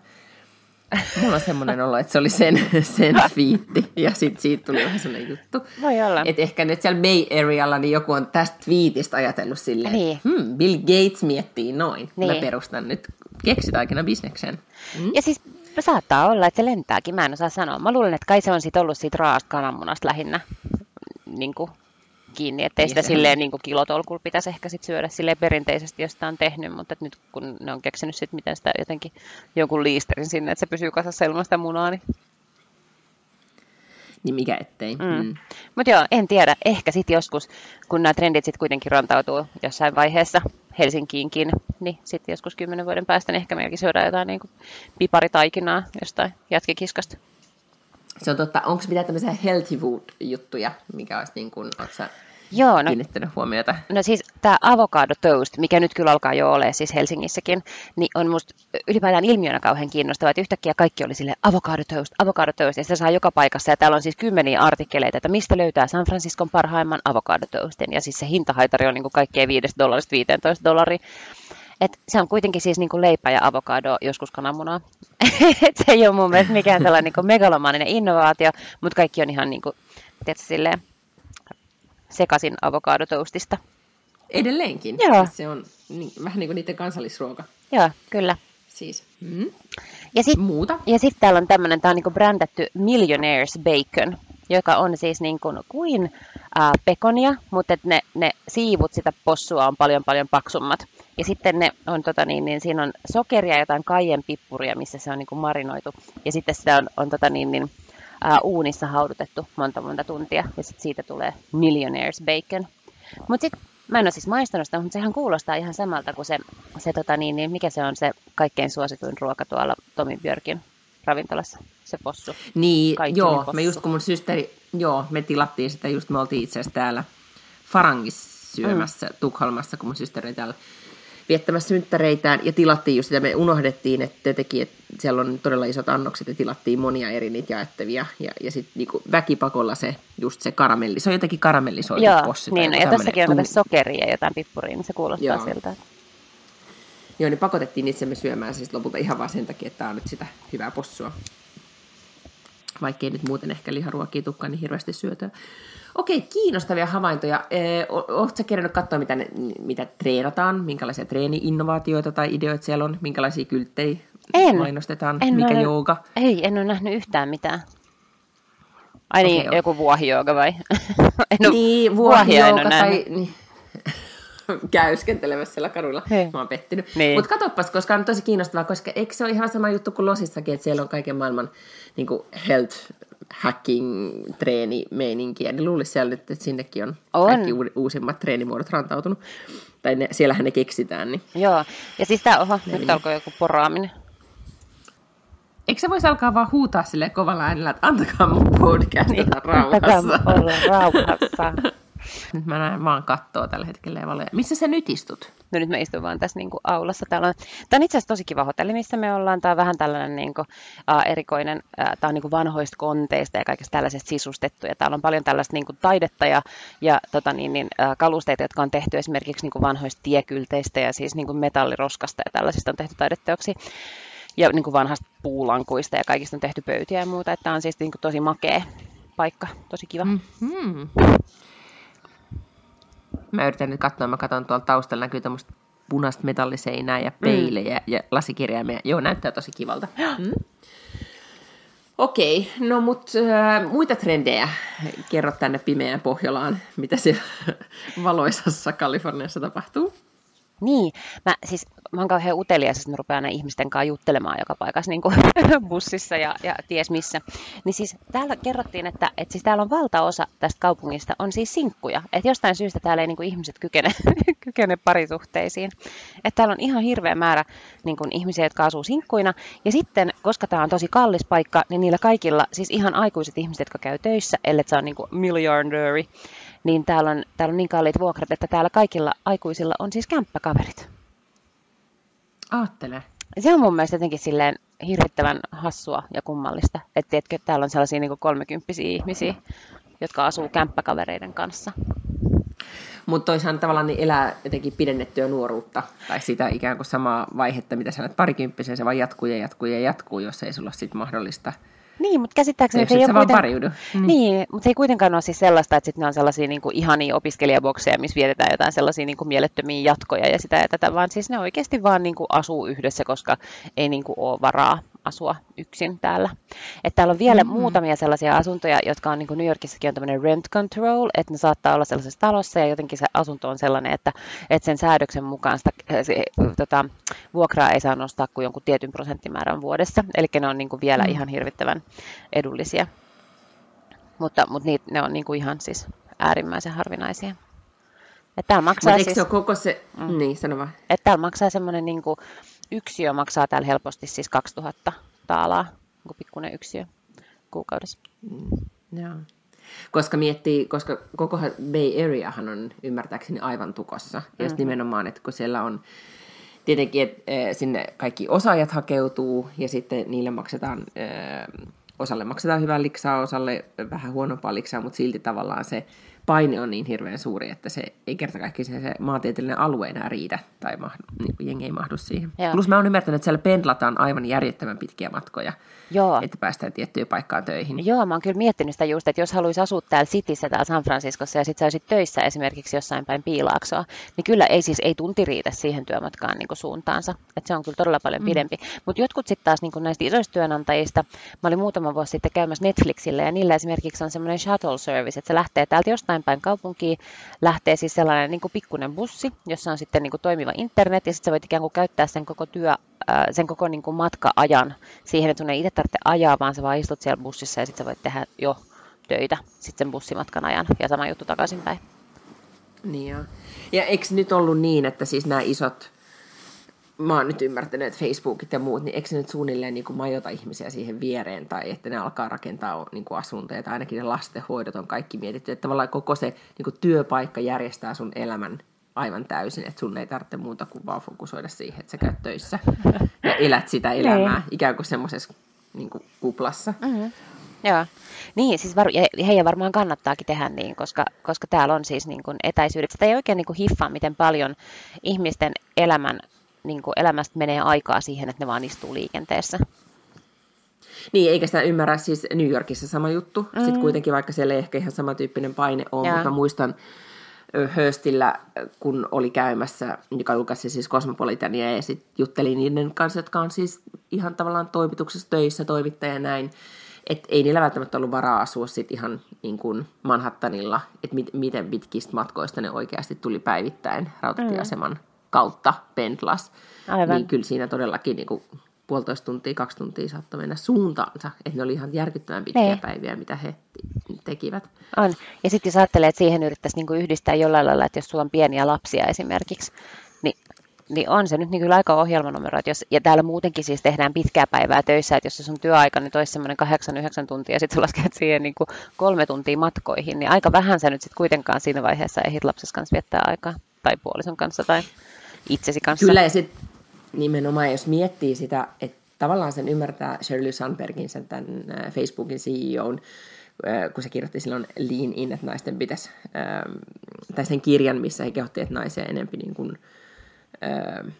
Mulla on semmoinen olo, että se oli sen, sen <laughs> twiitti, ja sitten siitä tuli vähän semmoinen juttu. Voi olla. Että ehkä nyt siellä Bay Arealla niin joku on tästä twiitistä ajatellut silleen, niin. hmm, Bill Gates miettii noin. Niin. Mä perustan nyt keksitaikina bisneksen. Mm. Ja siis saattaa olla, että se lentääkin, mä en osaa sanoa. Mä luulen, että kai se on sitten ollut siitä raasta kananmunasta lähinnä niin kuin kiinni, ettei sitä silleen niin kilotolkulla pitäisi ehkä sit syödä silleen perinteisesti, jos sitä on tehnyt, mutta nyt kun ne on keksinyt sit, miten sitä jotenkin jonkun liisterin sinne, että se pysyy kasassa ilman sitä munaa, niin niin mikä ettei. Mm. Mm. Mutta joo, en tiedä. Ehkä sitten joskus, kun nämä trendit sitten kuitenkin rantautuu jossain vaiheessa Helsinkiinkin, niin sitten joskus kymmenen vuoden päästä niin ehkä meilläkin syödään jotain niin piparitaikinaa jostain jätkikiskasta. Se on totta. Onko mitään tämmöisiä healthy food-juttuja, mikä olisi niin kuin, sä Joo, no, kiinnittänyt huomiota? No siis tämä avocado toast, mikä nyt kyllä alkaa jo ole siis Helsingissäkin, niin on musta ylipäätään ilmiönä kauhean kiinnostava, että yhtäkkiä kaikki oli sille avocado toast, avocado toast, ja se saa joka paikassa, ja täällä on siis kymmeniä artikkeleita, että mistä löytää San Franciscon parhaimman avocado toastin, ja siis se hintahaitari on niin kuin kaikkien 5 dollarista 15 dollaria. Et se on kuitenkin siis niin kuin leipä ja avokado, joskus kananmunaa. <laughs> Et se ei ole mun mielestä mikään sellainen niin megalomaaninen innovaatio, mutta kaikki on ihan niin kuin, tiedätkö, silleen, sekasin avokadotoastista. Edelleenkin? Joo. Se on niin, vähän niin kuin niiden kansallisruoka. Joo, kyllä. Siis. Mm. Ja sit, Muuta? Ja sitten täällä on tämmöinen, tämä on niin brändätty Millionaires Bacon, joka on siis niin kuin, kuin äh, pekonia, mutta ne, ne siivut sitä possua on paljon paljon paksummat. Ja sitten ne on, tota niin, niin siinä on sokeria ja jotain kaijen pippuria, missä se on niin kuin marinoitu. Ja sitten sitä on, on tota niin, niin, ää, uunissa haudutettu monta monta tuntia. Ja sitten siitä tulee Millionaires Bacon. Mutta sitten Mä en ole siis maistanut sitä, mutta sehän kuulostaa ihan samalta kuin se, se tota niin, niin mikä se on se kaikkein suosituin ruoka tuolla Tomi Björkin ravintolassa, se possu. Niin, Kaikki joo, possu. me just kun mun systeri, joo, me tilattiin sitä, just me oltiin itse asiassa täällä Farangissa syömässä mm. Tukholmassa, kun mun systeri täällä viettämässä synttäreitään ja tilattiin just sitä, me unohdettiin, että teki, että siellä on todella isot annokset ja tilattiin monia eri niitä jaettavia ja, ja sitten niinku väkipakolla se, just se karamelli, se on jotenkin karamellisoitu Joo, possi. niin, ja tässäkin on sokeria ja jotain pippuria, niin se kuulostaa Joo. siltä. Joo, niin pakotettiin itsemme syömään siis lopulta ihan vaan sen takia, että tämä on nyt sitä hyvää possua. Vaikkei nyt muuten ehkä liharuokia tukkaan niin hirveästi syötyä. Okei, kiinnostavia havaintoja. Oletko kerännyt katsoa, mitä, ne, mitä treenataan, minkälaisia treeni-innovaatioita tai ideoita siellä on, minkälaisia kylttejä en. mainostetaan, en mikä ole, jooga? Ei, en ole nähnyt yhtään mitään. Ai okay, niin, joku vuohijooga vai? <laughs> en niin, vuohijooga tai... Niin. <laughs> käyskentelemässä siellä kadulla. Hei. Mä oon pettynyt. Niin. Mutta katoppas, koska on tosi kiinnostavaa, koska eikö se ole ihan sama juttu kuin Losissakin, että siellä on kaiken maailman niin health hacking-treenimeininkiä, niin luulisi siellä nyt, että sinnekin on, on. kaikki uusimmat treenimuodot rantautunut. Tai ne, siellähän ne keksitään. Niin. Joo, ja siis tämä, oho, nyt alkoi joku poraaminen. Eikö se voisi alkaa vaan huutaa sille kovalla äänellä, että antakaa mun podcast niin, rauhassa. olla rauhassa. <laughs> Nyt mä näen vaan kattoa tällä hetkellä ja valoja. Missä sä nyt istut? No nyt mä istun vaan tässä niin kuin aulassa. Täällä on, tämä on itse asiassa tosi kiva hotelli, missä me ollaan. Tämä on vähän tällainen niin kuin, uh, erikoinen, uh, tämä on niin kuin vanhoista konteista ja kaikesta tällaisesta sisustettu. Ja täällä on paljon tällaista niin kuin taidetta ja, ja tota niin, niin, uh, kalusteita, jotka on tehty esimerkiksi niin kuin vanhoista tiekylteistä ja siis niin kuin metalliroskasta ja tällaisista on tehty taideteoksia. Ja niin kuin vanhasta puulankuista ja kaikista on tehty pöytiä ja muuta. Että tämä on siis niin kuin tosi makea paikka, tosi kiva. Mm-hmm. Mä yritän nyt katsoa, mä katson tuolla taustalla näkyy tämmöistä punaista metalliseinää ja peilejä mm. ja lasikirjaimia. Joo, näyttää tosi kivalta. <gasps> Mm. Okei, no mut äh, muita trendejä kerro tänne pimeään Pohjolaan, mitä siellä <laughs> valoisassa Kaliforniassa tapahtuu. Niin, mä, siis, mä oon kauhean utelias, että mä rupean ihmisten kanssa juttelemaan joka paikassa niin kuin <laughs> bussissa ja, ja ties missä. Niin siis täällä kerrottiin, että, että siis täällä on valtaosa tästä kaupungista on siis sinkkuja. Että jostain syystä täällä ei niin kuin ihmiset kykene, <laughs> kykene parisuhteisiin. Että täällä on ihan hirveä määrä niin kuin ihmisiä, jotka asuu sinkkuina. Ja sitten, koska tämä on tosi kallis paikka, niin niillä kaikilla, siis ihan aikuiset ihmiset, jotka käy töissä, ellei se on niin kuin milliardööri, niin täällä on, täällä on niin kalliit vuokrat, että täällä kaikilla aikuisilla on siis kämppäkaverit. Aattele. Se on mun mielestä jotenkin silleen hirvittävän hassua ja kummallista, että tiedätkö, täällä on sellaisia niin kolmekymppisiä ihmisiä, jotka asuu kämppäkavereiden kanssa. Mutta toisaalta tavallaan niin elää jotenkin pidennettyä nuoruutta, tai sitä ikään kuin samaa vaihetta, mitä sä olet parikymppisen, se vaan jatkuu ja jatkuu ja jatkuu, jos ei sulla sitten mahdollista – niin, mutta käsittääkseni se ei ole kuiten... pariudu. Niin. niin, mutta se ei kuitenkaan ole siis sellaista, että sit ne on sellaisia niin kuin ihania opiskelijabokseja, missä vietetään jotain sellaisia niin kuin mielettömiä jatkoja ja sitä ja tätä, vaan siis ne oikeasti vaan niin kuin asuu yhdessä, koska ei niin kuin ole varaa asua yksin täällä. Että täällä on vielä mm-hmm. muutamia sellaisia asuntoja, jotka on niin kuin New Yorkissakin on tämmöinen rent control, että ne saattaa olla sellaisessa talossa ja jotenkin se asunto on sellainen, että, että sen säädöksen mukaan sitä, se, tota, vuokraa ei saa nostaa kuin jonkun tietyn prosenttimäärän vuodessa. Eli ne on niin kuin vielä mm. ihan hirvittävän edullisia. Mutta, mutta niitä, ne on niin kuin ihan siis äärimmäisen harvinaisia. Että täällä maksaa siis, se koko se, mm, niin sano vaan. Että täällä maksaa semmoinen niin kuin, yksiö maksaa täällä helposti siis 2000 taalaa, niin pikkuinen yksiö kuukaudessa. Mm, joo. Koska miettii, koska koko Bay Areahan on ymmärtääkseni aivan tukossa. Mm-hmm. Ja nimenomaan, että kun siellä on tietenkin, että e, sinne kaikki osaajat hakeutuu ja sitten niille maksetaan, e, osalle maksetaan hyvää liksaa, osalle vähän huonompaa liksaa, mutta silti tavallaan se paine on niin hirveän suuri, että se ei kerta se, se maantieteellinen alue enää riitä, tai mahdu, niin jengi ei mahdu siihen. Joo. Plus mä oon ymmärtänyt, että siellä pendlataan aivan järjettömän pitkiä matkoja, Joo. että päästään tiettyyn paikkaan töihin. Joo, mä oon kyllä miettinyt sitä just, että jos haluaisi asua täällä Cityssä täällä San Franciscossa ja sitten sä olisit töissä esimerkiksi jossain päin piilaaksoa, niin kyllä ei siis ei tunti riitä siihen työmatkaan niin kuin suuntaansa. Että se on kyllä todella paljon mm. pidempi. Mutta jotkut sitten taas niin kuin näistä isoista työnantajista, mä olin muutama vuosi sitten käymässä Netflixille ja niillä esimerkiksi on semmoinen shuttle service, että se lähtee täältä jostain päin kaupunkiin, lähtee siis sellainen niin kuin pikkuinen bussi, jossa on sitten niin kuin toimiva internet ja sitten sä voit ikään kuin käyttää sen koko työ sen koko niin kuin matka-ajan siihen, että sun ei itse tarvitse ajaa, vaan sä vaan istut siellä bussissa ja sitten sä voit tehdä jo töitä sitten sen bussimatkan ajan ja sama juttu takaisinpäin. Niin joo. Ja eikö nyt ollut niin, että siis nämä isot, mä oon nyt ymmärtänyt, että Facebookit ja muut, niin eikö se nyt suunnilleen niin kuin majota ihmisiä siihen viereen tai että ne alkaa rakentaa niin kuin asuntoja tai ainakin ne lastenhoidot on kaikki mietitty, että tavallaan koko se niin kuin työpaikka järjestää sun elämän aivan täysin, että sun ei tarvitse muuta kuin vaan fokusoida siihen, että sä käyt töissä ja elät sitä elämää niin. ikään kuin semmoisessa niin kuin kuplassa. Mm-hmm. Joo. Niin, siis var- ja heidän varmaan kannattaakin tehdä niin, koska, koska täällä on siis niin kuin etäisyydet. Sitä ei oikein niin kuin hiffaa, miten paljon ihmisten elämän, niin kuin elämästä menee aikaa siihen, että ne vaan istuu liikenteessä. Niin, eikä sitä ymmärrä siis New Yorkissa sama juttu. Mm. Sitten kuitenkin, vaikka siellä ei ehkä ihan samantyyppinen paine ole, mutta mä muistan Höstillä, kun oli käymässä, joka julkaisi siis Cosmopolitania ja sitten jutteli niiden kanssa, jotka on siis ihan tavallaan toimituksessa töissä, toimittaja ja näin. Että ei niillä välttämättä ollut varaa asua sit ihan niin kuin Manhattanilla, että mit, miten pitkistä matkoista ne oikeasti tuli päivittäin rautatieaseman mm. Kautta pendlas. Aivan. Niin kyllä siinä todellakin niin kuin puolitoista tuntia, kaksi tuntia saattoi mennä suuntaansa. Että ne oli ihan järkyttävän pitkiä ne. päiviä, mitä he tekivät. On. Ja sitten jos ajattelee, että siihen yrittäisi niinku yhdistää jollain lailla, että jos sulla on pieniä lapsia esimerkiksi, niin niin on se nyt niin kyllä aika ohjelmanumero. Että jos, ja täällä muutenkin siis tehdään pitkää päivää töissä, että jos se sun työaika nyt olisi semmoinen 8-9 tuntia, ja sitten lasket siihen niin kuin kolme tuntia matkoihin, niin aika vähän sä nyt sitten kuitenkaan siinä vaiheessa ehdit lapsesi kanssa viettää aikaa, tai puolison kanssa, tai itsesi kanssa. Kyllä, ja sitten nimenomaan, jos miettii sitä, että tavallaan sen ymmärtää Shirley Sandbergin, sen tämän äh, Facebookin CEOn, äh, kun se kirjoitti silloin Lean In, että naisten pitäisi, ähm, tai sen kirjan, missä he kehotti, että naisia enempi niin kuin, äh,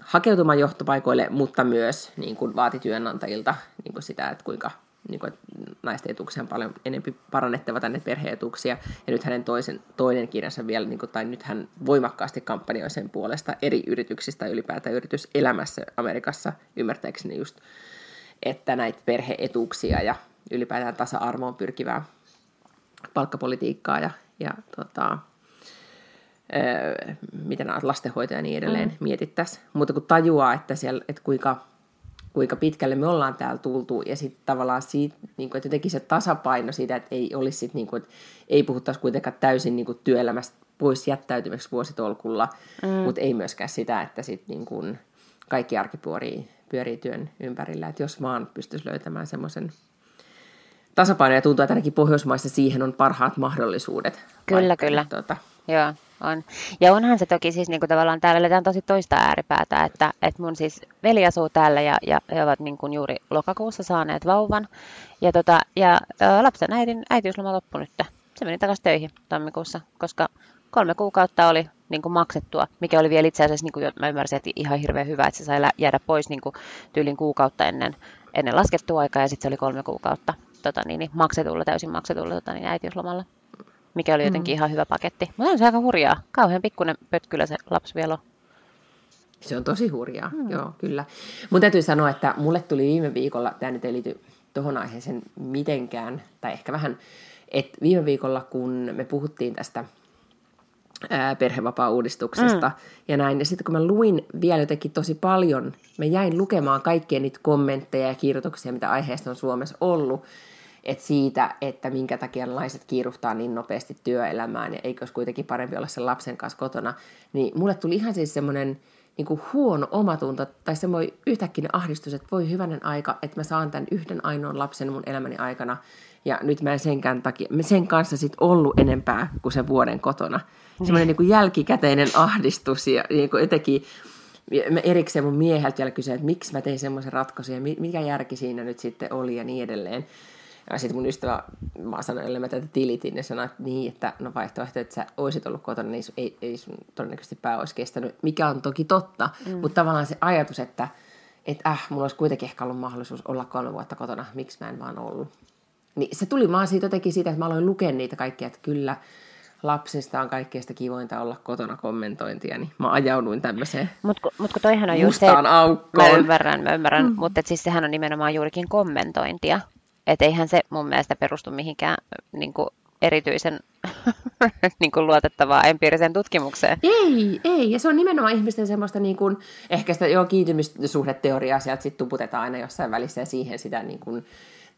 hakeutumaan johtopaikoille, mutta myös niin kuin vaati työnantajilta niin kuin sitä, että kuinka niin kuin, että naisten etuuksia on paljon enemmän parannettava tänne perheetuuksia. Ja nyt hänen toisen, toinen kirjansa vielä, niin kuin, tai nyt hän voimakkaasti kampanjoi sen puolesta eri yrityksistä ylipäätään yrityselämässä Amerikassa, ymmärtääkseni just, että näitä perheetuuksia ja ylipäätään tasa-arvoon pyrkivää palkkapolitiikkaa ja, ja tota, öö, miten lastenhoitoja ja niin edelleen mm. mietittäisiin. Mutta kun tajuaa, että, siellä, että kuinka kuinka pitkälle me ollaan täällä tultu, ja sitten tavallaan siitä, niin kuin, että jotenkin se tasapaino siitä, että ei olisi sit, niin kuin, että ei puhuttaisi kuitenkaan täysin niin kuin työelämästä pois jättäytymiseksi vuositolkulla, mm. mutta ei myöskään sitä, että sit, niin kuin, kaikki arki pyörii, pyörii työn ympärillä, että jos vaan pystyisi löytämään semmoisen tasapaino, ja tuntuu, että ainakin Pohjoismaissa siihen on parhaat mahdollisuudet. Kyllä, vaikka, kyllä. Tuota, Joo, on. Ja onhan se toki siis niin kuin tavallaan täällä eletään tosi toista ääripäätä, että, että mun siis veli asuu täällä ja, ja he ovat niin kuin juuri lokakuussa saaneet vauvan. Ja, tota, ja lapsen äidin äitiysloma loppui nyt. Se meni takaisin töihin tammikuussa, koska kolme kuukautta oli niin kuin maksettua, mikä oli vielä itse asiassa, niin kuin mä ymmärsin, että ihan hirveän hyvä, että se sai jäädä pois niin kuin tyylin kuukautta ennen, ennen laskettua aikaa ja sitten se oli kolme kuukautta tota, niin, niin maksetulla, täysin maksetulla tota, niin, äitiyslomalla mikä oli jotenkin mm. ihan hyvä paketti. Mutta on se aika hurjaa. Kauhean pikkuinen pötkylä se lapsi vielä on. Se on tosi hurjaa, mm. joo, kyllä. Mun täytyy sanoa, että mulle tuli viime viikolla, tämä nyt ei liity tuohon aiheeseen mitenkään, tai ehkä vähän, että viime viikolla, kun me puhuttiin tästä perhevapaa-uudistuksesta mm. ja näin. Ja sitten kun mä luin vielä jotenkin tosi paljon, mä jäin lukemaan kaikkia niitä kommentteja ja kirjoituksia, mitä aiheesta on Suomessa ollut, että siitä, että minkä takia naiset kiiruhtaa niin nopeasti työelämään ja eikö olisi kuitenkin parempi olla sen lapsen kanssa kotona, niin mulle tuli ihan siis semmoinen niin kuin huono omatunto tai semmoinen yhtäkkiä ahdistus, että voi hyvänen aika, että mä saan tämän yhden ainoan lapsen mun elämäni aikana ja nyt mä en senkään takia, mä sen kanssa sit ollut enempää kuin sen vuoden kotona. Niin. Semmoinen niin kuin jälkikäteinen ahdistus ja niin kuin jotenkin mä erikseen mun mieheltä vielä kysyin, että miksi mä tein semmoisen ratkaisun ja mikä järki siinä nyt sitten oli ja niin edelleen. Ja sitten mun ystävä, mä sanoin, että mä tätä tilitin, ja sanoin, että niin, että no vaihtoehto, että sä olisit ollut kotona, niin ei, ei sun todennäköisesti pää olisi kestänyt, mikä on toki totta, mm. mutta tavallaan se ajatus, että että äh, mulla olisi kuitenkin ehkä ollut mahdollisuus olla kolme vuotta kotona, miksi mä en vaan ollut. Niin se tuli vaan siitä jotenkin siitä, että mä aloin lukea niitä kaikkia, että kyllä lapsista on kaikkein kivointa olla kotona kommentointia, niin mä ajauduin tämmöiseen Mutta mut kun toihan on just se, aukkoon. Mä ymmärrän, mä ymmärrän, mm. mutta siis sehän on nimenomaan juurikin kommentointia. Että eihän se mun mielestä perustu mihinkään niin kuin erityisen <laughs> niin kuin luotettavaa empiiriseen tutkimukseen. Ei, ei. Ja se on nimenomaan ihmisten semmoista, niin kuin, ehkä sitä jo kiintymyssuhdeteoriaa sieltä sitten tuputetaan aina jossain välissä ja siihen sitä niin kuin,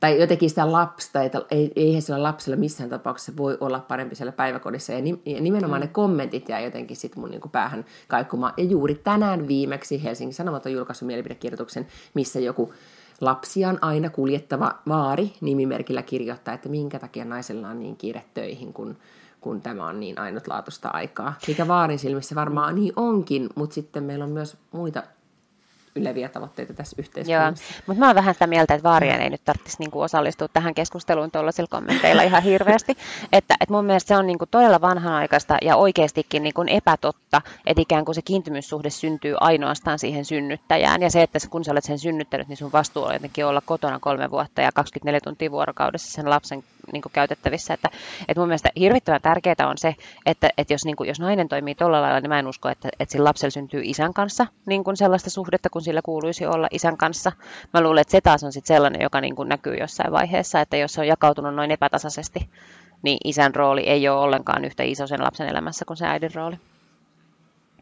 tai jotenkin sitä lapsta, että ei, eihän sillä lapsella missään tapauksessa voi olla parempi siellä päiväkodissa. Ja, nimenomaan mm. ne kommentit jää jotenkin sitten mun niin kuin päähän kaikumaan. Ja juuri tänään viimeksi Helsingin Sanomat on julkaissut mielipidekirjoituksen, missä joku Lapsiaan aina kuljettava vaari nimimerkillä kirjoittaa, että minkä takia naisella on niin kiire töihin, kun, kun tämä on niin ainutlaatuista aikaa. Mikä vaarin silmissä varmaan niin onkin, mutta sitten meillä on myös muita yleviä tavoitteita tässä yhteiskunnassa. Joo, mutta mä oon vähän sitä mieltä, että vaarien ei nyt tarvitsisi niinku osallistua tähän keskusteluun tuollaisilla kommenteilla ihan hirveästi. <laughs> Että, että mun mielestä se on niinku todella vanhanaikaista ja oikeastikin niinku epätotta, että ikään kuin se kiintymyssuhde syntyy ainoastaan siihen synnyttäjään. Ja se, että kun sä olet sen synnyttänyt, niin sun vastuu on jotenkin olla kotona kolme vuotta ja 24 tuntia vuorokaudessa sen lapsen niin kuin käytettävissä. Että, että mun mielestä hirvittävän tärkeää on se, että, että jos, niin kuin, jos nainen toimii tuolla lailla, niin mä en usko, että, että sillä lapsella syntyy isän kanssa niin kuin sellaista suhdetta, kun sillä kuuluisi olla isän kanssa. Mä luulen, että se taas on sitten sellainen, joka niin kuin näkyy jossain vaiheessa, että jos se on jakautunut noin epätasaisesti, niin isän rooli ei ole ollenkaan yhtä iso sen lapsen elämässä kuin se äidin rooli.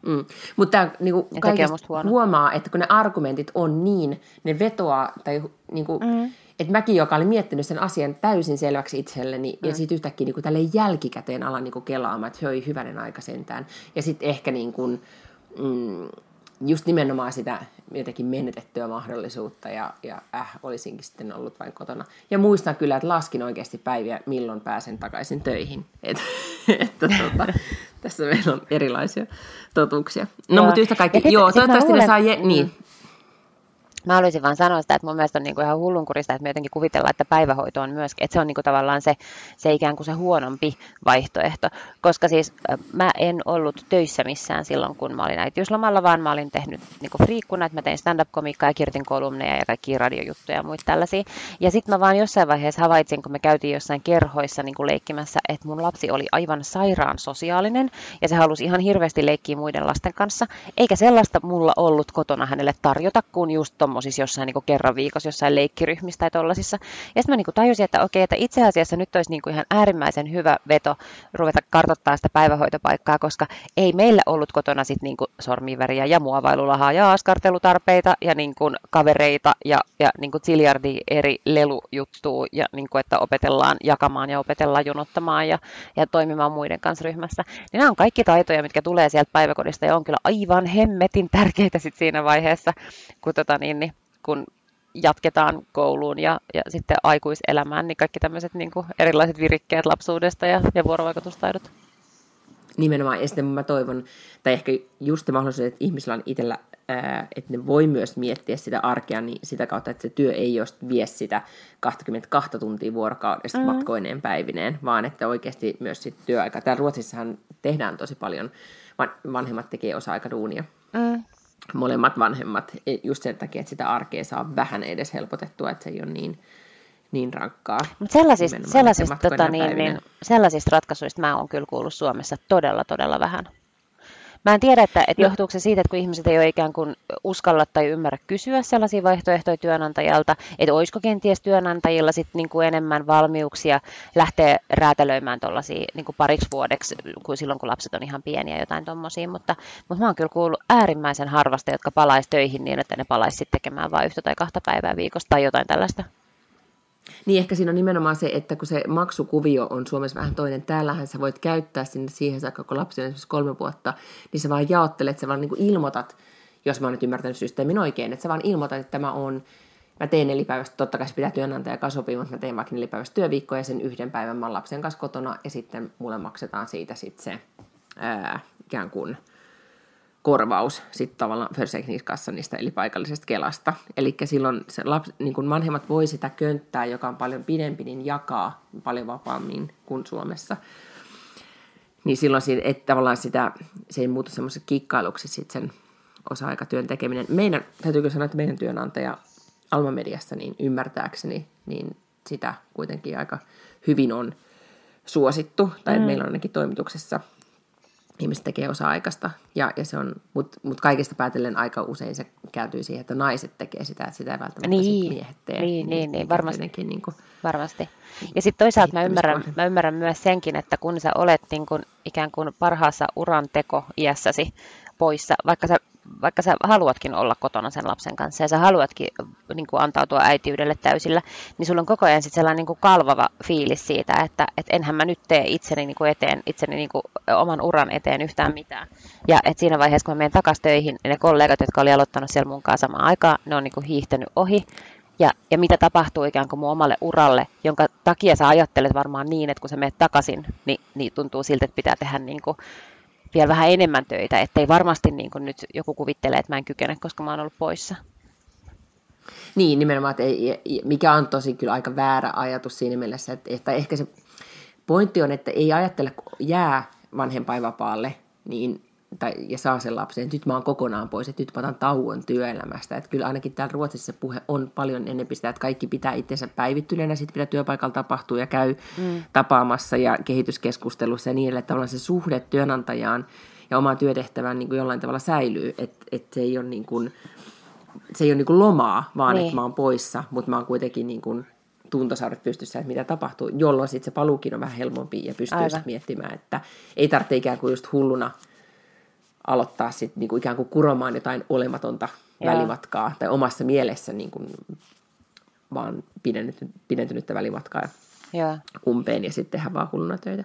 Mm. Mutta niinku huomaa, että kun ne argumentit on niin, ne vetoaa, tai niinku, mm että mäkin, joka oli miettinyt sen asian täysin selväksi itselleni, mm. ja sitten yhtäkkiä niin tälle jälkikäteen alan niin kelaamaan, että höi, hyvänen aika sentään. Ja sitten ehkä niin kuin, mm, just nimenomaan sitä jotenkin menetettyä mahdollisuutta ja, ja äh, olisinkin sitten ollut vain kotona. Ja muistan kyllä, että laskin oikeasti päiviä, milloin pääsen takaisin töihin. Et, <laughs> että tuota, tässä meillä on erilaisia totuuksia. No, mutta yhtä kaikki, joo, toivottavasti ne saa, je- niin, mm. Mä haluaisin vaan sanoa sitä, että mun mielestä on niin kuin ihan hullunkurista, että me jotenkin kuvitellaan, että päivähoito on myöskin, että se on niin kuin tavallaan se, se ikään kuin se huonompi vaihtoehto. Koska siis mä en ollut töissä missään silloin, kun mä olin äitiyslomalla, vaan mä olin tehnyt niin kuin friikkuna, että mä tein stand-up-komiikkaa ja kirjoitin kolumneja ja kaikkia radiojuttuja ja muita tällaisia. Ja sitten mä vaan jossain vaiheessa havaitsin, kun me käytiin jossain kerhoissa niin kuin leikkimässä, että mun lapsi oli aivan sairaan sosiaalinen ja se halusi ihan hirveästi leikkiä muiden lasten kanssa. Eikä sellaista mulla ollut kotona hänelle tarjota, kun just tuommoisissa jossain niin kerran viikossa jossain leikkiryhmissä tai tollasissa. Ja sitten mä niin tajusin, että okei, että itse asiassa nyt olisi niin ihan äärimmäisen hyvä veto ruveta kartoittaa sitä päivähoitopaikkaa, koska ei meillä ollut kotona sitten niin sormiväriä ja muovailulahaa ja askartelutarpeita ja niin kuin kavereita ja, ja niin kuin eri lelujuttua ja niin kuin, että opetellaan jakamaan ja opetellaan jonottamaan ja, ja toimimaan muiden kanssa ryhmässä. Niin nämä on kaikki taitoja, mitkä tulee sieltä päiväkodista ja on kyllä aivan hemmetin tärkeitä sit siinä vaiheessa, kun tota, niin, kun jatketaan kouluun ja, ja sitten aikuiselämään, niin kaikki tämmöiset niin kuin erilaiset virikkeet lapsuudesta ja, ja vuorovaikutustaidot. Nimenomaan, ja sitten mä toivon, tai ehkä just se mahdollisuus, että ihmisillä on itsellä, ää, että ne voi myös miettiä sitä arkea niin sitä kautta, että se työ ei just vie sitä 22 tuntia vuorokaudesta mm. matkoineen päivineen, vaan että oikeasti myös sit työaika. Täällä Ruotsissahan tehdään tosi paljon, vanhemmat tekee osa-aikaduunia. Mm molemmat vanhemmat e, just sen takia, että sitä arkea saa vähän edes helpotettua, että se ei ole niin, niin rankkaa. Mutta sellaisista, sellaisista, tota, niin, niin, sellaisista ratkaisuista mä oon kyllä kuullut Suomessa todella, todella vähän. Mä en tiedä, että, että no. johtuuko se siitä, että kun ihmiset ei ole ikään kuin uskalla tai ymmärrä kysyä sellaisia vaihtoehtoja työnantajalta, että olisiko kenties työnantajilla sit niin kuin enemmän valmiuksia lähteä räätälöimään tuollaisia niin kuin pariksi vuodeksi, kuin silloin kun lapset on ihan pieniä jotain tuommoisia, mutta, mutta mä oon kyllä kuullut äärimmäisen harvasta, jotka palaisi töihin niin, että ne palaisi tekemään vain yhtä tai kahta päivää viikossa tai jotain tällaista. Niin ehkä siinä on nimenomaan se, että kun se maksukuvio on Suomessa vähän toinen, täällähän sä voit käyttää sinne siihen saakka, kun lapsi on esimerkiksi kolme vuotta, niin sä vaan jaottelet, sä vaan niin kuin ilmoitat, jos mä oon nyt ymmärtänyt systeemin oikein, että sä vaan ilmoitat, että tämä on, mä teen nelipäiväistä, totta kai se pitää työnantaja kanssa sopia, mutta mä teen vaikka nelipäiväistä työviikkoa ja sen yhden päivän mä lapsen kanssa kotona ja sitten mulle maksetaan siitä sitten se ää, ikään kuin korvaus sitten tavallaan Försäkringskassan niistä eli paikallisesta Kelasta. Eli silloin se lapsi, niin kun vanhemmat voi sitä könttää, joka on paljon pidempi, niin jakaa paljon vapaammin kuin Suomessa. Niin silloin siitä, että tavallaan sitä, se ei muutu semmoisen kikkailuksi sitten sen osa-aikatyön tekeminen. Meidän, täytyykö sanoa, että meidän työnantaja Alma Mediassa, niin ymmärtääkseni, niin sitä kuitenkin aika hyvin on suosittu, tai mm. meillä on ainakin toimituksessa – ihmiset tekee osa-aikaista, ja, ja se on, mutta mut kaikesta päätellen aika usein se kääntyy siihen, että naiset tekee sitä, että sitä ei välttämättä niin, miehet tee. Niin, niin, niin, niin varmasti. Niin kuin, varmasti. Ja sitten toisaalta mä ymmärrän, mä ymmärrän myös senkin, että kun sä olet niin kun, ikään kuin parhaassa uran teko iässäsi poissa, vaikka sä vaikka sä haluatkin olla kotona sen lapsen kanssa ja sä haluatkin niin kuin antautua äitiydelle täysillä, niin sulla on koko ajan sitten sellainen niin kuin kalvava fiilis siitä, että et enhän mä nyt tee itseni niin kuin eteen, itseni niin kuin oman uran eteen yhtään mitään. Ja et siinä vaiheessa, kun mä menen takaisin töihin, ne kollegat, jotka oli aloittanut siellä mun kanssa samaan aikaan, ne on niin kuin hiihtänyt ohi. Ja, ja mitä tapahtuu ikään kuin mun omalle uralle, jonka takia sä ajattelet varmaan niin, että kun sä menet takaisin, niin, niin tuntuu siltä, että pitää tehdä niin kuin vielä vähän enemmän töitä, ettei varmasti niin kuin nyt joku kuvittelee, että mä en kykene, koska mä oon ollut poissa. Niin, nimenomaan, että ei, mikä on tosi kyllä aika väärä ajatus siinä mielessä, että, että ehkä se pointti on, että ei ajattele, kun jää vanhempainvapaalle, niin tai, ja saa sen lapsen, että nyt mä oon kokonaan pois, että nyt mä otan tauon työelämästä. Että kyllä ainakin täällä Ruotsissa puhe on paljon enemmän sitä, että kaikki pitää itsensä päivittyneenä, sitten mitä työpaikalla tapahtuu ja käy mm. tapaamassa ja kehityskeskustelussa ja niin edelleen, että se suhde työnantajaan ja omaan työtehtävään niin kuin jollain tavalla säilyy, että, että se ei ole niin kuin, se ei ole niin kuin lomaa, vaan niin. että mä oon poissa, mutta mä oon kuitenkin niin kuin tuntosaudet pystyssä, että mitä tapahtuu, jolloin sitten se paluukin on vähän helpompi ja pystyy miettimään, että ei tarvitse ikään kuin just hulluna – aloittaa sitten niinku ikään kuin kuromaan jotain olematonta Joo. välimatkaa tai omassa mielessä niinku vaan pidentynyt, pidentynyttä välimatkaa Joo. umpeen ja sitten tehdä vaan hulluna töitä.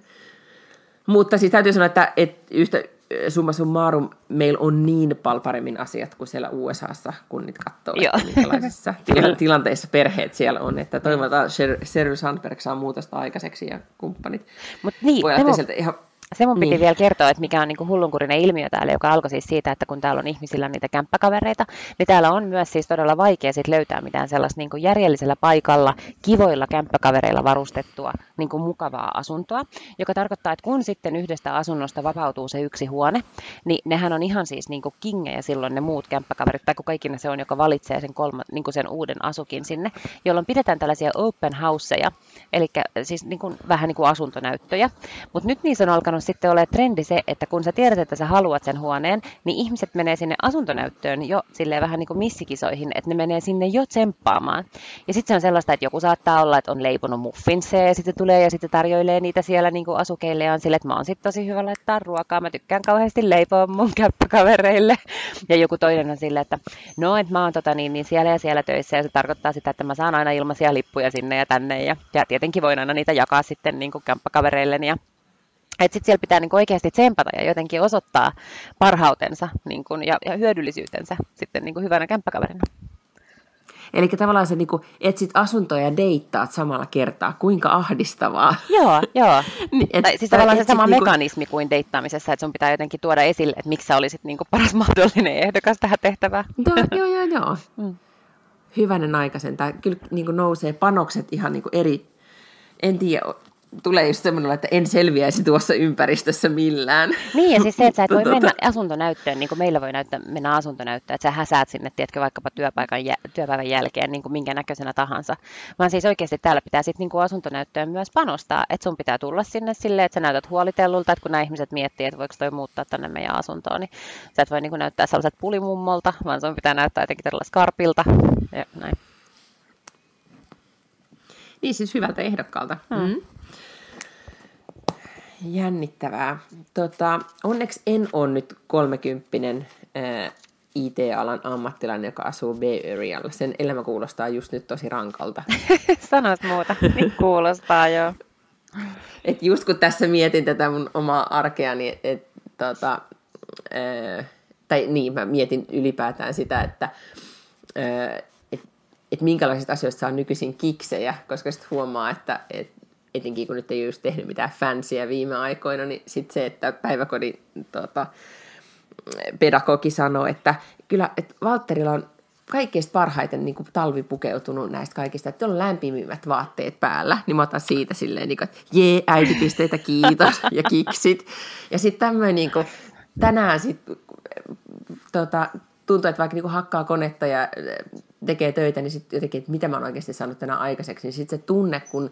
Mutta siis täytyy sanoa, että, että yhtä, summa summarum, meillä on niin paljon paremmin asiat kuin siellä USAssa, kun niitä katsoo, Joo. että minkälaisissa <laughs> tila- tilanteissa perheet siellä on. Että toivotaan, Sher- Sheryl Sandberg saa muutosta aikaiseksi ja kumppanit. Mut niin, Voi lähteä sieltä ihan Se mun piti Niin. vielä kertoa, että mikä on niin hullunkurinen ilmiö täällä, joka alkoi siis siitä, että kun täällä on ihmisillä niitä kämppäkavereita, niin täällä on myös siis todella vaikea sit löytää mitään sellaista niin järjellisellä paikalla, kivoilla kämppäkavereilla varustettua niin mukavaa asuntoa, joka tarkoittaa, että kun sitten yhdestä asunnosta vapautuu se yksi huone, niin nehän on ihan siis niin kingejä silloin ne muut kämppäkaverit, tai kuka ikinä se on, joka valitsee sen, kolma, niin sen uuden asukin sinne, jolloin pidetään tällaisia open houseja, eli siis niin kuin, vähän niin kuin asuntonäyttöjä. Mutta nyt niissä on alkanut sitten olla trendi se, että kun sä tiedät, että sä haluat sen huoneen, niin ihmiset menee sinne asuntonäyttöön jo silleen vähän niin kuin missikisoihin, että ne menee sinne jo tsemppaamaan. Ja sitten se on sellaista, että joku saattaa olla, että on leiponut muffinseja ja sitten tulee ja sitten tarjoilee niitä siellä niin kuin asukeille ja on sille, että mä oon sitten tosi hyvä laittaa ruokaa, mä tykkään kauheasti leipoa mun <laughs> käppäkavereille. Ja joku toinen on silleen, että no, että mä oon tota niin, niin siellä ja siellä töissä ja se tarkoittaa sitä, että mä saan aina ilmaisia lippuja sinne ja tänne ja, ja tietenkin voin aina niitä jakaa sitten niin kuin kämppäkavereilleni ja että sitten siellä pitää niinku oikeasti tsempata ja jotenkin osoittaa parhautensa niinku, ja, ja hyödyllisyytensä sitten niinku hyvänä kämppäkaverina. Eli tavallaan sä niinku etsit asuntoja ja deittaat samalla kertaa. Kuinka ahdistavaa. Joo, joo. <laughs> Niin, et- tai siis tavallaan se sama niinku- mekanismi kuin deittaamisessa, että sun pitää jotenkin tuoda esille, että miksi sä olisit niinku paras <laughs> mahdollinen ehdokas tähän tehtävään. Joo, joo, joo. joo. <laughs> Mm. Hyvänen aikaisen. Tämä kyllä niin kuin nousee panokset ihan niin kuin eri... En tiedä, tulee just semmoinen, että en selviäisi tuossa ympäristössä millään. Niin, ja siis se, että sä et voi <laughs> Tota- mennä asuntonäyttöön, niin kuin meillä voi näyttää, mennä asuntonäyttöön, että sä häsäät sinne, tiedätkö, vaikkapa työpaikan, jä- työpäivän jälkeen niin kuin minkä näköisenä tahansa. Vaan siis oikeasti täällä pitää sitten niin kuin asuntonäyttöön myös panostaa, että sun pitää tulla sinne silleen, että sä näytät huolitellulta, että kun nämä ihmiset miettii, että voiko toi muuttaa tänne meidän asuntoon, niin sä et voi niin kuin näyttää sellaiset pulimummolta, vaan sun pitää näyttää jotenkin todella skarpilta. Ja näin. Niin siis hyvältä ehdokkaalta. Mm. Jännittävää. Tota, onneksi en ole nyt kolmekymppinen ää, IT-alan ammattilainen, joka asuu Bay Arealla. Sen elämä kuulostaa just nyt tosi rankalta. <laughs> Sanois muuta, niin kuulostaa joo. Et just kun tässä mietin tätä mun omaa arkeani, et, tota, ää, tai niin, mä mietin ylipäätään sitä, että ää, et, et minkälaisista asioista saa nykyisin kiksejä, koska sitten huomaa, että et, etenkin kun nyt ei just tehnyt mitään fansia viime aikoina, niin sitten se, että päiväkodin tota, pedagogi sanoi, että kyllä että Valtterilla on kaikkein parhaiten niin kuin talvi pukeutunut näistä kaikista, että on lämpimimmät vaatteet päällä, niin mä otan siitä silleen, niin kuin, että jee, äitipisteitä, kiitos, ja kiksit. Ja sitten tämmöinen, niin kuin, tänään sitten tota, tuntuu, että vaikka niin kuin hakkaa konetta ja tekee töitä, niin sitten jotenkin, että mitä mä oon oikeasti saanut tänään aikaiseksi, niin sitten se tunne, kun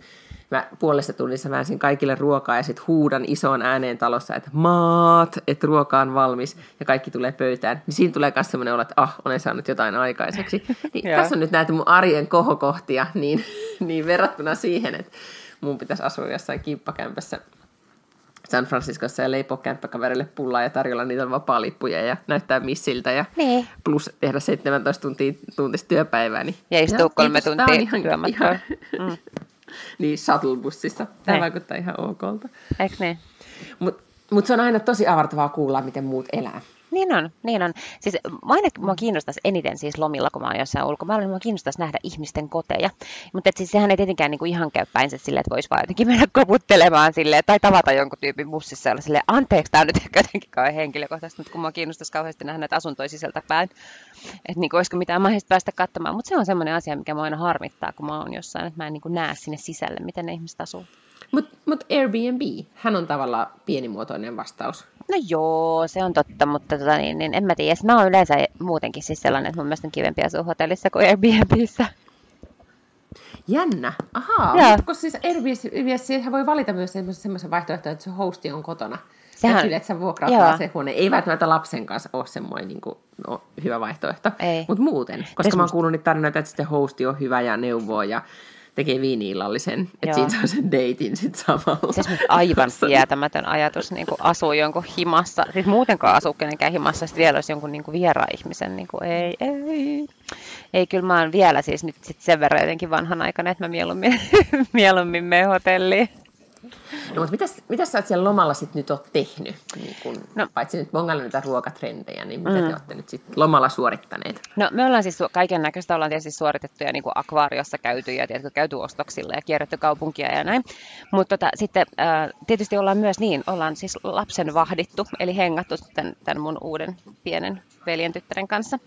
mä puolessa tunnissa väänsin kaikille ruokaa ja sitten huudan isoon ääneen talossa, että maat, että ruoka on valmis ja kaikki tulee pöytään, niin siinä tulee myös sellainen olo, että ah, olen saanut jotain aikaiseksi. <laughs> Niin tässä on nyt näitä mun arjen kohokohtia, niin, <laughs> niin verrattuna siihen, että mun pitäisi asua jossain kimppakämpässä San Franciscossa ja leipoa kämppäkaverille pullaa ja tarjolla niitä vapaa-lippuja ja näyttää missiltä ja Niin. plus tehdä 17 tuntia tuntista työpäivää. Niin Ja istua Joo, kolme kiitos, tuntia ihan- ihan- Mm. <laughs> niin, shuttle-bussissa. Tämä Niin. vaikuttaa ihan okolta. Eikö niin? Mutta mut se on aina tosi avartavaa kuulla, miten muut elää. Niin on, niin on. Siis mä aina mua kiinnostaisi eniten siis lomilla, kun mä oon jossain ulkomailla, niin mua kiinnostaisi nähdä ihmisten koteja. Mutta siis sehän ei tietenkään niinku ihan käy päinsä silleen, että voisi vaan jotenkin mennä koputtelemaan silleen, tai tavata jonkun tyypin bussissa ja olla silleen, anteeksi, tämä on nyt ehkä jotenkin kauhean henkilökohtaisesti, mutta kun mua kiinnostaisi kauheasti nähdä näitä asuntoja sisältä päin, että niinku, olisiko mitään mahdollista päästä katsomaan. Mutta se on semmoinen asia, mikä mä aina harmittaa, kun mä oon jossain, että mä en niinku näe sinne sisälle, miten ne ihmiset asuu. Mutta mut Airbnb, hän on tavallaan pienimuotoinen vastaus. No joo, se on totta, mutta tota, niin, niin, en mä tiedä. Mä oon yleensä muutenkin siis sellainen, että mun mielestä on kivempi asua hotellissa kuin Airbnbissä. Jännä. Ahaa, Joo. koska siis Airbnb voi valita myös semmoisen vaihtoehton, että se hosti on kotona. Sehän- Sehän, Sille, että sä vuokraat Joo. se huone. Ei välttämättä lapsen kanssa ole semmoinen niin kuin, no, hyvä vaihtoehto. Mutta muuten. Koska Tässä mä oon kuullut niitä tarinoita, että sitten hosti on hyvä ja neuvoo ja tekee viini-illallisen. Että siinä saa sen deitin sitten samalla. On musta aivan sietämätön ajatus niin kuin asuu jonkun himassa. Siis muutenkaan asuu kenenkään himassa, sitten vielä olisi jonkun niin kuin vieraan ihmisen. Niin kuin, ei, ei. Ei, kyllä mä oon vielä siis nyt sit sen verran jotenkin vanhanaikainen, että mä mieluummin, <laughs> mieluummin menen hotelliin. No, mutta mitäs, mitäs sä oot siellä lomalla sit nyt oot tehnyt? Niin kun, no. Paitsi nyt bongailla niitä ruokatrendejä, niin mitä mm. te olette nyt sit lomalla suorittaneet? No me ollaan siis kaiken näköistä ollaan tietysti suoritettu ja niin kuin akvaariossa käyty ja tiedätkö, käyty ostoksilla ja kierretty kaupunkia ja näin. Mutta tota, sitten äh, tietysti ollaan myös niin, ollaan siis lapsen vahdittu, eli hengattu tämän, tämän mun uuden pienen veljen tyttären kanssa.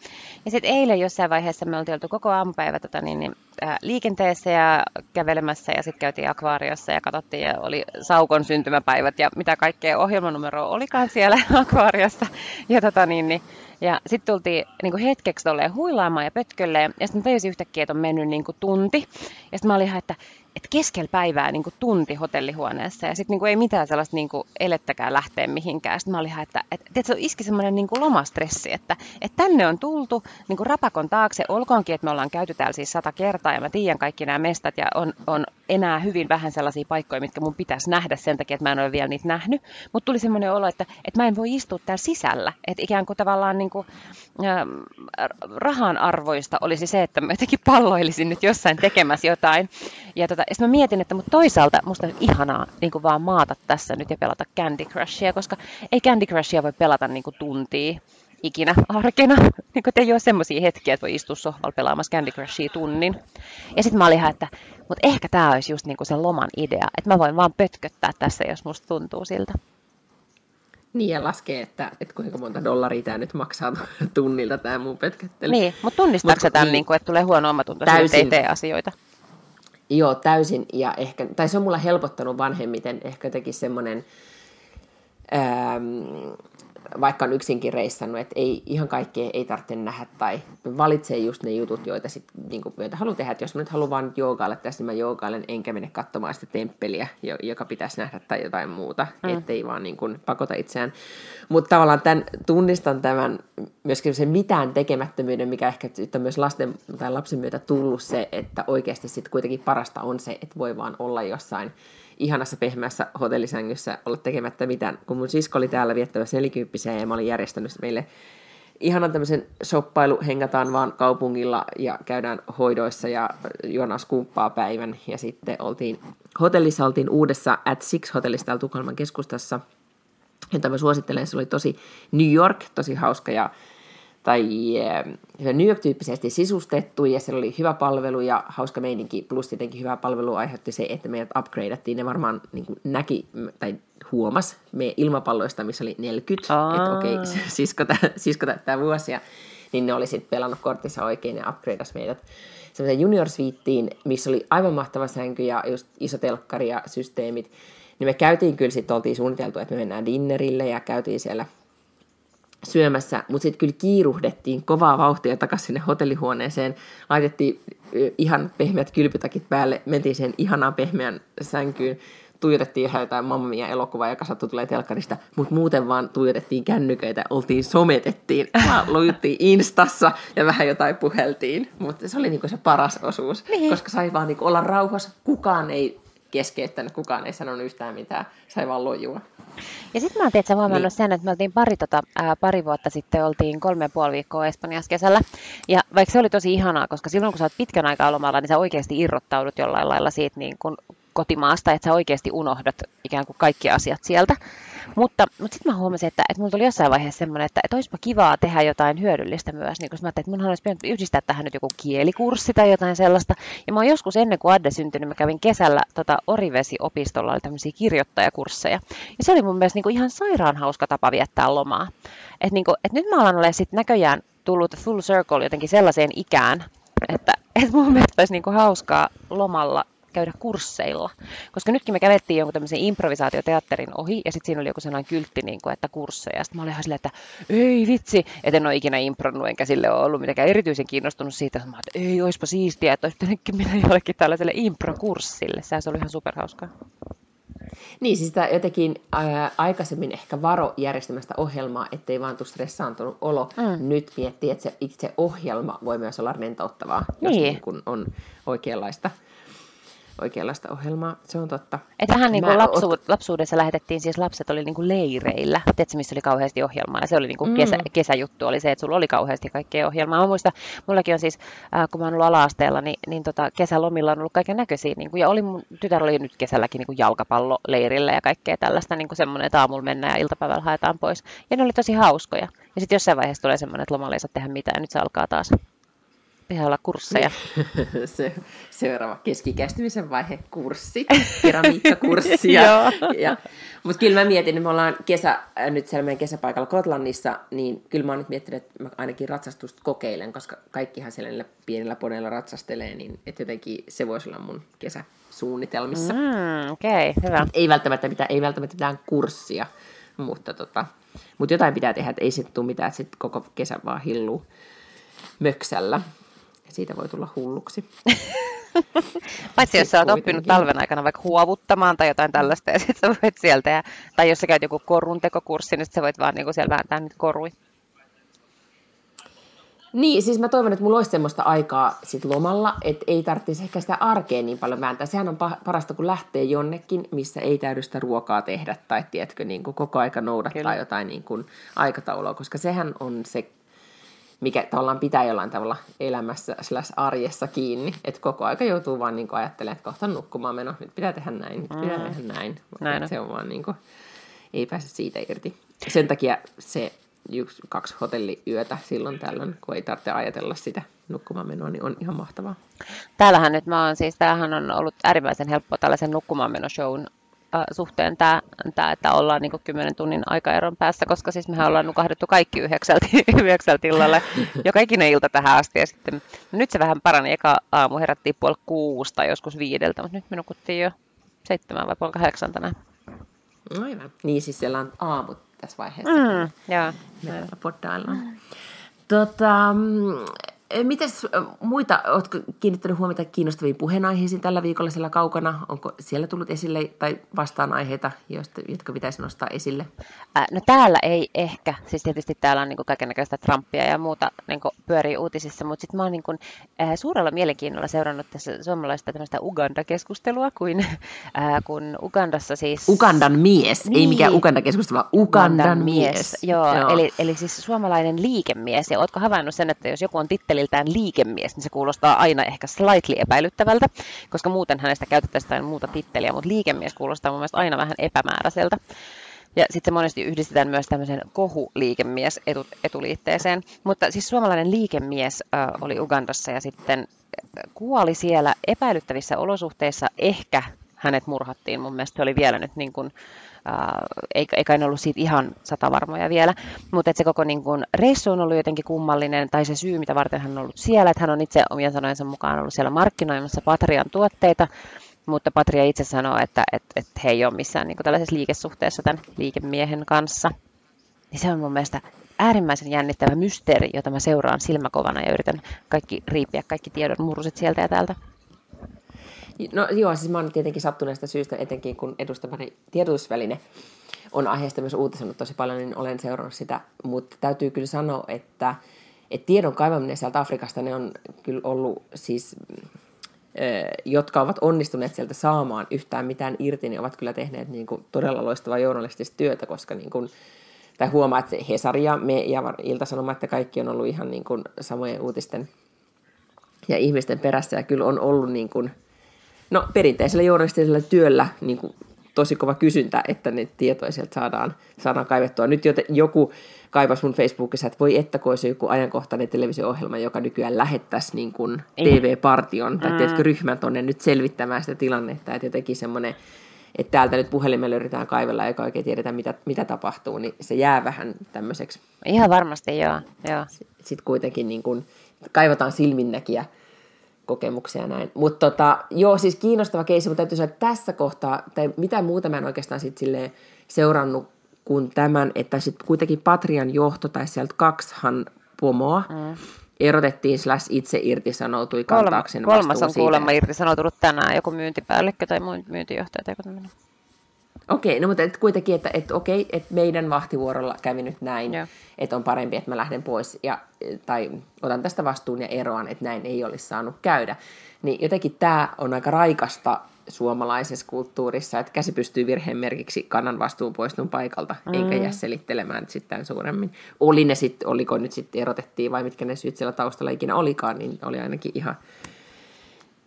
Ja sitten eilen jossain vaiheessa me oltiin oltu koko aamupäivä tota, niin, niin, äh, liikenteessä ja kävelemässä ja sitten käytiin akvaariossa ja katsottiin ja oli Saukon syntymäpäivät ja mitä kaikkea ohjelmanumero olikaan siellä <laughs> akvaariossa. Ja, tota, niin, niin, ja sitten tultiin niin kuin hetkeksi huilaamaan ja pötkölle ja sitten tajusin yhtäkkiä, että on mennyt niin kuin tunti. Ja sitten mä olin ihan, että että keskellä päivää niin kuin tunti hotellihuoneessa ja sitten niin ei mitään sellaista niin kuin elettäkään lähteä mihinkään. Sitten mä olin ihan, että, että tiedätkö, iski semmoinen niin lomastressi, että, että tänne on tultu niin kuin rapakon taakse, olkoonkin, että me ollaan käyty täällä siis sata kertaa ja mä tiedän kaikki nämä mestat ja on, on enää hyvin vähän sellaisia paikkoja, mitkä mun pitäisi nähdä sen takia, että mä en ole vielä niitä nähnyt. Mutta tuli semmoinen olo, että, että mä en voi istua täällä sisällä. Että ikään kuin tavallaan niin kuin, äh, rahan arvoista olisi se, että mä jotenkin palloilisin nyt jossain tekemässä jotain. Ja tota, sitten mä mietin, että mutta toisaalta musta on ihanaa niin kuin vaan maata tässä nyt ja pelata Candy Crushia, koska ei Candy Crushia voi pelata niin kuin tuntia ikinä arkena. <laughs> Niin kuin ei ole semmoisia hetkiä, että voi istua sohvalla pelaamassa Candy Crushia tunnin. Ja sitten mä olin ihan, että mutta ehkä tämä olisi just niin kuin sen loman idea, että mä voin vaan pötköttää tässä, jos musta tuntuu siltä. Niin, ja laskee, että, että kuinka monta dollaria tämä nyt maksaa <laughs> tunnilta tämä mun pötköttely. Niin, mutta tunnistaako Mut, tämän, niin, niin kuin, että tulee huono omatunto, että ei tee asioita? Joo, täysin. Ja ehkä, tai se on mulla helpottanut vanhemmiten ehkä teki semmoinen, ähm, vaikka on yksinkin reissannut, että ei, ihan kaikkea ei tarvitse nähdä tai valitsee just ne jutut, joita, sit, niin kuin, joita haluan tehdä. Et jos mä nyt haluan vaan joogailla tässä, niin mä joogailen enkä mene katsomaan sitä temppeliä, joka pitäisi nähdä tai jotain muuta, mm. ettei vaan niin kuin, pakota itseään. Mutta tavallaan tämän, tunnistan tämän myöskin sen mitään tekemättömyyden, mikä ehkä on myös lasten tai lapsen myötä tullut se, että oikeasti sitten kuitenkin parasta on se, että voi vaan olla jossain ihanassa pehmeässä hotellisängyssä olla tekemättä mitään. Kun mun sisko oli täällä viettävässä nelikymppisiä ja mä olin järjestänyt meille ihanan tämmöisen shoppailu, hengataan vaan kaupungilla ja käydään hoidoissa ja juonaan skumppaa päivän. Ja sitten oltiin hotellissa, oltiin uudessa At Six hotellissa täällä Tukholman keskustassa, jota mä suosittelen. Se oli tosi New York, tosi hauska ja tai eh, New York-tyyppisesti sisustettu ja siellä oli hyvä palvelu ja hauska meininki, plus tietenkin hyvä palvelu aiheutti se, että meidät upgradeattiin, ne varmaan niin kuin näki tai huomas me ilmapalloista, missä oli 40, Aa. että okei, okay, <laughs> sisko, tä, sisko täyttää vuosia, niin ne oli sitten pelannut kortissa oikein ja upgradeas meidät semmoiseen junior missä oli aivan mahtava sänky ja just iso telkkari ja systeemit, niin me käytiin kyllä sitten, oltiin suunniteltu, että me mennään dinnerille ja käytiin siellä syömässä, mutta sitten kyllä kiiruhdettiin kovaa vauhtia takaisin sinne hotellihuoneeseen, laitettiin ihan pehmeät kylpytakit päälle, mentiin sen ihanaan pehmeän sänkyyn, tuijotettiin ihan jotain Mamma Mia elokuvaa, joka sattui tulee telkkarista, mutta muuten vaan tuijotettiin kännyköitä, oltiin sometettiin, <laughs> lujuttiin Instassa ja vähän jotain puheltiin, mutta se oli niinku se paras osuus, niin. koska sai vaan niinku olla rauhassa, kukaan ei keskeyttänyt, kukaan ei sanonut yhtään mitään, sai vaan lojua. Ja sitten mä oon tietysti huomannut niin. sen, että me oltiin pari, tota, ää, pari vuotta sitten, oltiin kolme ja puoli viikkoa Espanjassa kesällä. Ja vaikka se oli tosi ihanaa, koska silloin kun sä oot pitkän aikaa lomalla, niin sä oikeasti irrottaudut jollain lailla siitä niin kun kotimaasta, että sä oikeasti unohdat ikään kuin kaikki asiat sieltä. Mutta, mutta sitten mä huomasin, että, että mulla tuli jossain vaiheessa semmoinen, että, että olisipa kivaa tehdä jotain hyödyllistä myös. Niin kun mä ajattelin, että mun olisi pitänyt yhdistää tähän nyt joku kielikurssi tai jotain sellaista. Ja mä oon joskus ennen kuin Adde syntyi, niin mä kävin kesällä tota Orivesi-opistolla, oli tämmöisiä kirjoittajakursseja. Ja se oli mun mielestä niin kuin ihan sairaan hauska tapa viettää lomaa. Et niin kuin, että nyt mä alan olla sitten näköjään tullut full circle jotenkin sellaiseen ikään, että, että mun mielestä olisi niin kuin hauskaa lomalla käydä kursseilla. Koska nytkin me kävettiin jonkun tämmöisen improvisaatioteatterin ohi, ja sitten siinä oli joku sellainen kyltti, niin kuin, että kursseja. Sitten mä olin ihan silleen, että ei vitsi, että en ole ikinä impronnut, enkä sille ole ollut mitenkään erityisen kiinnostunut siitä. Mä että ei, oispa siistiä, että olisi pitänytkin <laughs> mennä jollekin tällaiselle improkurssille. Se olisi ollut ihan superhauskaa. Niin, siis sitä jotenkin ää, aikaisemmin ehkä varo järjestämästä ohjelmaa, ettei vaan tule stressaantunut olo. Mm. Nyt miettii, että se itse ohjelma voi myös olla rentouttavaa, jos niin. niin kun on oikeanlaista. Oikeanlaista ohjelmaa, se on totta. Et vähän niin kuin lapsu, ot... lapsuudessa lähetettiin, siis lapset oli niin kuin leireillä, tiedätkö missä oli kauheasti ohjelmaa, ja se oli niin kuin kesä, mm. kesäjuttu, oli se, että sulla oli kauheasti kaikkea ohjelmaa. Mä muistan, mullakin on siis, äh, kun mä oon ollut ala-asteella, niin, niin tota, kesälomilla on ollut kaiken näköisiä, niin kuin, ja oli mun tytär oli nyt kesälläkin niin kuin jalkapalloleirillä ja kaikkea tällaista, niin kuin semmoinen, että aamulla mennään ja iltapäivällä haetaan pois. Ja ne oli tosi hauskoja. Ja sitten jossain vaiheessa tulee semmoinen, että lomalla ei saa tehdä mitään, ja nyt se alkaa taas pihalla kursseja. <laughs> se, seuraava keskikäistymisen vaihe, kurssi, keramiikkakurssia. ja, <laughs> mutta kyllä mä mietin, että me ollaan kesä, nyt siellä meidän kesäpaikalla Kotlannissa, niin kyllä mä oon nyt miettinyt, että mä ainakin ratsastusta kokeilen, koska kaikkihan siellä niillä pienillä poneilla ratsastelee, niin että jotenkin se voisi olla mun kesäsuunnitelmissa. Mm, Okei, okay, hyvä. Ei välttämättä mitään, ei välttämättä mitään kurssia, mutta, tota, mutta jotain pitää tehdä, että ei sitten tule mitään, että sitten koko kesä vaan hilluu möksällä siitä voi tulla hulluksi. <laughs> Paitsi jos sä oot oppinut talven aikana vaikka huovuttamaan tai jotain tällaista, ja sitten sä voit sieltä, ja, tai jos sä käyt joku koruntekokurssi, niin sit sä voit vaan niinku siellä vääntää niitä korui. Niin, siis mä toivon, että mulla olisi semmoista aikaa sit lomalla, että ei tarvitsisi ehkä sitä arkea niin paljon vääntää. Sehän on parasta, kun lähtee jonnekin, missä ei täydy sitä ruokaa tehdä, tai tiedätkö, niin kuin koko aika noudattaa Kyllä. jotain niin kuin aikataulua, koska sehän on se mikä tavallaan pitää jollain tavalla elämässä slash arjessa kiinni, että koko aika joutuu vaan niin ajattelemaan, että kohta nukkumaan meno, nyt pitää tehdä näin, nyt pitää mm. tehdä näin. näin se on vaan niin kuin, ei pääse siitä irti. Sen takia se yksi, kaksi hotelliyötä silloin tällöin, kun ei tarvitse ajatella sitä nukkumaan menoa, niin on ihan mahtavaa. Täällähän nyt mä oon siis, tämähän on ollut äärimmäisen helppo tällaisen nukkumaan shown suhteen tämä, tämä että ollaan niin 10 tunnin aikaeron päässä, koska siis mehän ollaan nukahdettu kaikki yhdeksältä, <laughs> yhdeksältä illalle joka ikinen ilta tähän asti. Ja sitten, no nyt se vähän parani, eka aamu herättiin puoli kuusta, joskus viideltä, mutta nyt me nukuttiin jo seitsemän vai puoli kahdeksan tänään. Aivan. Niin siis siellä on aamut tässä vaiheessa. Mm, joo. Meillä poddaillaan. Mm. Tota, Mites muita, oletko kiinnittänyt huomiota kiinnostaviin puheenaiheisiin tällä viikolla siellä kaukana? Onko siellä tullut esille tai vastaan aiheita, joista, jotka pitäisi nostaa esille? Äh, no täällä ei ehkä. Siis tietysti täällä on niin kaikenlaista Trumpia ja muuta niin pyörii uutisissa, mutta sitten mä oon niin kuin, äh, suurella mielenkiinnolla seurannut tässä suomalaista tämmöistä Uganda-keskustelua, kuin, äh, kun Ugandassa siis... Ugandan mies, niin. ei mikään Uganda-keskustelua, Ugandan, Ugandan mies. mies. Joo, Joo. Eli, eli siis suomalainen liikemies. Ja ootko havainnut sen, että jos joku on titteli titteliltään liikemies, niin se kuulostaa aina ehkä slightly epäilyttävältä, koska muuten hänestä käytettäisiin jotain muuta titteliä, mutta liikemies kuulostaa mun mielestä aina vähän epämääräiseltä. Ja sitten se monesti yhdistetään myös tämmöisen kohuliikemies etu, etuliitteeseen. Mutta siis suomalainen liikemies äh, oli Ugandassa ja sitten kuoli siellä epäilyttävissä olosuhteissa. Ehkä hänet murhattiin. Mun mielestä se oli vielä nyt niin kuin, eikä, eikä en ollut siitä ihan satavarmoja vielä, mutta se koko niin kuin, reissu on ollut jotenkin kummallinen, tai se syy, mitä varten hän on ollut siellä, että hän on itse omien sanojensa mukaan ollut siellä markkinoimassa Patrian tuotteita, mutta Patria itse sanoo, että, että, että he ei ole missään niin kuin, tällaisessa liikesuhteessa tämän liikemiehen kanssa. Niin se on mun mielestä äärimmäisen jännittävä mysteeri, jota mä seuraan silmäkovana ja yritän kaikki riipiä kaikki tiedon murruset sieltä ja täältä. No joo, siis mä oon tietenkin sattuneesta syystä, etenkin kun edustamani tiedotusväline on aiheesta myös uutisenut tosi paljon, niin olen seurannut sitä. Mutta täytyy kyllä sanoa, että, että tiedon kaivaminen sieltä Afrikasta, ne on kyllä ollut siis jotka ovat onnistuneet sieltä saamaan yhtään mitään irti, niin ovat kyllä tehneet niin kuin todella loistavaa journalistista työtä, koska niin kuin, tai huomaa, että Hesari ja me ja Ilta-Sanoma, että kaikki on ollut ihan niin kuin samojen uutisten ja ihmisten perässä, ja kyllä on ollut niin kuin, No perinteisellä journalistisella työllä niin kuin, tosi kova kysyntä, että ne tietoja sieltä saadaan, saadaan kaivettua. Nyt joku kaivasi mun Facebookissa, että voi että kun olisi joku ajankohtainen televisio-ohjelma, joka nykyään lähettäisi niin kuin TV-partion tai mm. tiedätkö, ryhmän tuonne nyt selvittämään sitä tilannetta, että jotenkin semmoinen että täältä nyt puhelimella yritetään kaivella eikä oikein tiedetä, mitä, mitä tapahtuu, niin se jää vähän tämmöiseksi. Ihan varmasti, joo. joo. Sitten kuitenkin niin kuin, kaivataan silminnäkiä kokemuksia näin. Mutta tota, joo, siis kiinnostava keissi, mutta täytyy sanoa, että tässä kohtaa, tai mitä muuta mä en oikeastaan sit silleen seurannut kuin tämän, että sitten kuitenkin Patrian johto, tai sieltä kaksihan pomoa, mm. erotettiin slash itse irtisanoutui kantaakseen Kolmas on kuulemma irtisanoutunut tänään, joku myyntipäällikkö tai myyntijohtaja tai tämmöinen. Okei, no mutta et kuitenkin, että et, okei, että meidän vahtivuorolla kävi nyt näin, Joo. että on parempi, että mä lähden pois ja, tai otan tästä vastuun ja eroan, että näin ei olisi saanut käydä. Niin jotenkin tämä on aika raikasta suomalaisessa kulttuurissa, että käsi pystyy virheen merkiksi kannan vastuun poistun paikalta, mm. eikä jää selittelemään sitten suuremmin. Oli ne sit, oliko nyt sitten erotettiin vai mitkä ne syyt siellä taustalla ikinä olikaan, niin oli ainakin ihan,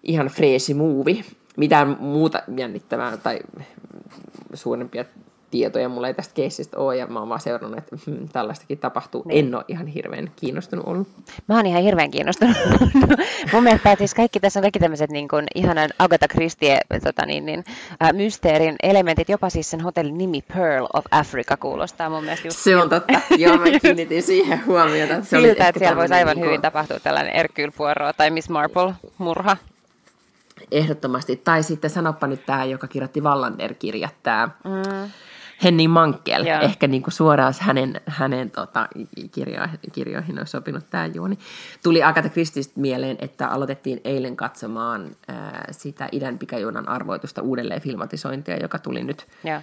ihan freesi muuvi. Mitään muuta jännittävää tai suurempia tietoja mulla ei tästä keissistä ole, ja mä oon vaan seurannut, että hmm, tällaistakin tapahtuu. Niin. En ole ihan hirveän kiinnostunut ollut. Mä oon ihan hirveän kiinnostunut. <laughs> Mun mielestä siis kaikki tässä on kaikki tämmöiset niin kuin, ihanan Agatha Christie tota, niin, niin, ä, mysteerin elementit, jopa siis sen hotellin nimi Pearl of Africa kuulostaa mun mielestä just Se on totta. Joo, mä kiinnitin siihen huomiota. Se siltä, että siellä voisi aivan niinku- hyvin tapahtua tällainen Hercule Poirot tai Miss Marple murha. Ehdottomasti. Tai sitten sanoppa nyt tämä, joka kirjoitti Wallander-kirjat, tämä mm. Henning Mankel. Joo. Ehkä niin kuin suoraan hänen, hänen tota, kirjo, kirjoihin olisi sopinut tämä juoni. Tuli Agatha Christiestä mieleen, että aloitettiin eilen katsomaan ää, sitä idän pikajuonan arvoitusta uudelleen filmatisointia, joka tuli nyt, Joo.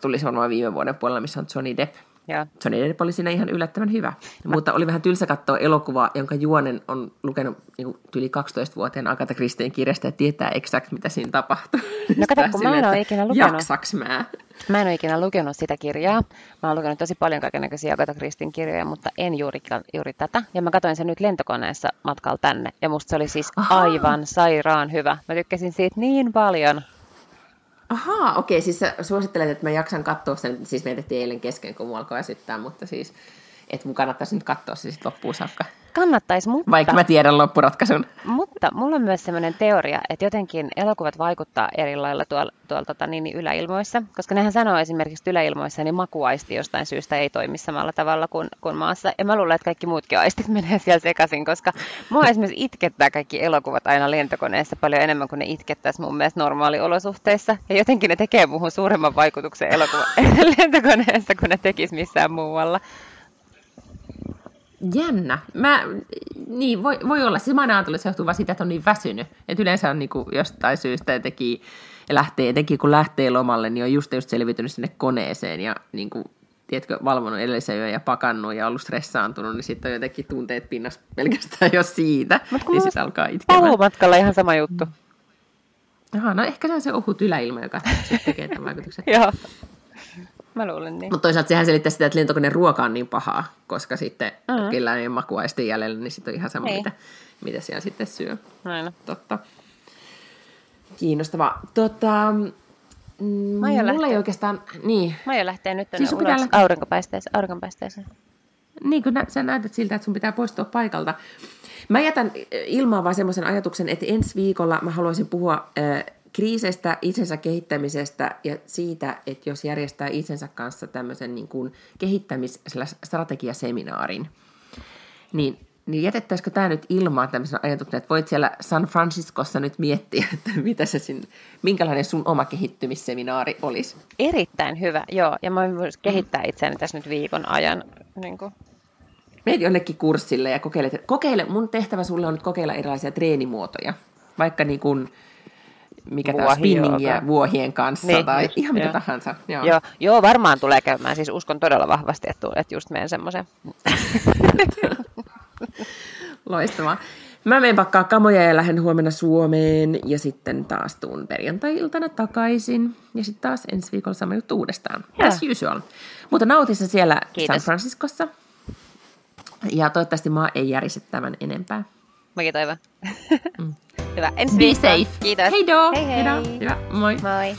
tuli se varmaan viime vuoden puolella, missä on Johnny Depp. Joo. Johnny Depp oli siinä ihan yllättävän hyvä. Mutta oli vähän tylsä katsoa elokuvaa, jonka juonen on lukenut niin yli 12-vuotiaan Agatha Christien kirjasta ja tietää exakt, mitä siinä tapahtuu. No kato, kun mä en ole ikinä lukenut. Jaksaks mä? Mä en ole ikinä lukenut sitä kirjaa. Mä oon lukenut tosi paljon kaikenlaisia Agatha Christin kirjoja, mutta en juuri, juuri tätä. Ja mä katsoin sen nyt lentokoneessa matkalla tänne. Ja musta se oli siis Ahaa. aivan sairaan hyvä. Mä tykkäsin siitä niin paljon. Ahaa, okei, siis sä suosittelet, että mä jaksan katsoa sen, siis me eilen kesken, kun mua alkoi väsyttää, mutta siis, että mun kannattaisi nyt katsoa se sitten loppuun saakka. Kannattaisi, mutta... Vaikka mä tiedän loppuratkaisun. Mutta mulla on myös sellainen teoria, että jotenkin elokuvat vaikuttaa eri lailla tuolla, tuolla tota, niin, niin yläilmoissa, koska nehän sanoo esimerkiksi että yläilmoissa, niin makuaisti jostain syystä ei toimi samalla tavalla kuin, kuin maassa. Ja mä luulen, että kaikki muutkin aistit <laughs> menee siellä sekaisin, koska mua esimerkiksi itkettää kaikki elokuvat aina lentokoneessa paljon enemmän kuin ne itkettäisi mun mielestä normaaliolosuhteissa. Ja jotenkin ne tekee muuhun suuremman vaikutuksen elokuva <laughs> lentokoneessa kuin ne tekisi missään muualla. Jännä. Mä, niin, voi, voi olla. Siis mä aina ajatellut, että se johtuu vaan siitä, että on niin väsynyt. Että yleensä on niin kuin jostain syystä teki, lähtee, teki, kun lähtee lomalle, niin on just, just selviytynyt sinne koneeseen ja niin kuin, tiedätkö, valvonut edellisen yön ja pakannut ja ollut stressaantunut, niin sitten on jotenkin tunteet pinnassa pelkästään jo siitä. Mut niin sitten alkaa itkemään. Paluumatkalla ihan sama juttu. Aha, no ehkä se on se ohut yläilma, joka sitten tekee tämän vaikutuksen. <laughs> Joo. Mä luulen niin. Mutta toisaalta sehän selittää sitä, että lentokoneen ruoka on niin pahaa, koska sitten Mm. mm. kellään ei makuaisti jäljellä, niin sitten on ihan sama, Niin. mitä, mitä siellä sitten syö. Aina. Totta. Kiinnostavaa. Tota, mm, Maija mulla lähtee. ei oikeastaan, niin, Maija lähtee nyt Siis siis ulos lähteä- aurinkopäisteeseen. aurinkopäisteeseen. niin kun nä, sä näytät siltä, että sun pitää poistua paikalta. Mä jätän eh, ilmaan vaan semmoisen ajatuksen, että ensi viikolla mä haluaisin puhua äh, kriiseistä, itsensä kehittämisestä ja siitä, että jos järjestää itsensä kanssa tämmöisen niin kuin kehittämis-strategiaseminaarin, niin, niin jätettäisikö tämä nyt ilmaan tämmöisen ajatuksen, että voit siellä San Franciscossa nyt miettiä, että mitä se sin, minkälainen sun oma kehittymisseminaari olisi. Erittäin hyvä, joo. Ja mä voin kehittää itseäni tässä nyt viikon ajan. Niin kuin. Meet jonnekin kurssille ja kokeile, kokeile, mun tehtävä sulle on nyt kokeilla erilaisia treenimuotoja, vaikka niin kuin, mikä tämä spinningiä vuohien kanssa Niin, tai just, ihan mitä joo. tahansa. Joo. Joo, joo, varmaan tulee käymään. Siis uskon todella vahvasti, että, että just menen semmoisen. <laughs> Loistavaa. Mä menen pakkaa kamoja ja lähden huomenna Suomeen ja sitten taas tuun perjantai-iltana takaisin. Ja sitten taas ensi viikolla sama juttu uudestaan. Joo. As usual. Mutta nautissa siellä Kiitos. San Franciscossa. Ja toivottavasti maa ei järise tämän enempää. Mäkin toivon. <laughs> Hyvä. Ensi Be viikkoon. safe. Kiitos. Hei do. Hei hei. Hyvä. Moi. Moi.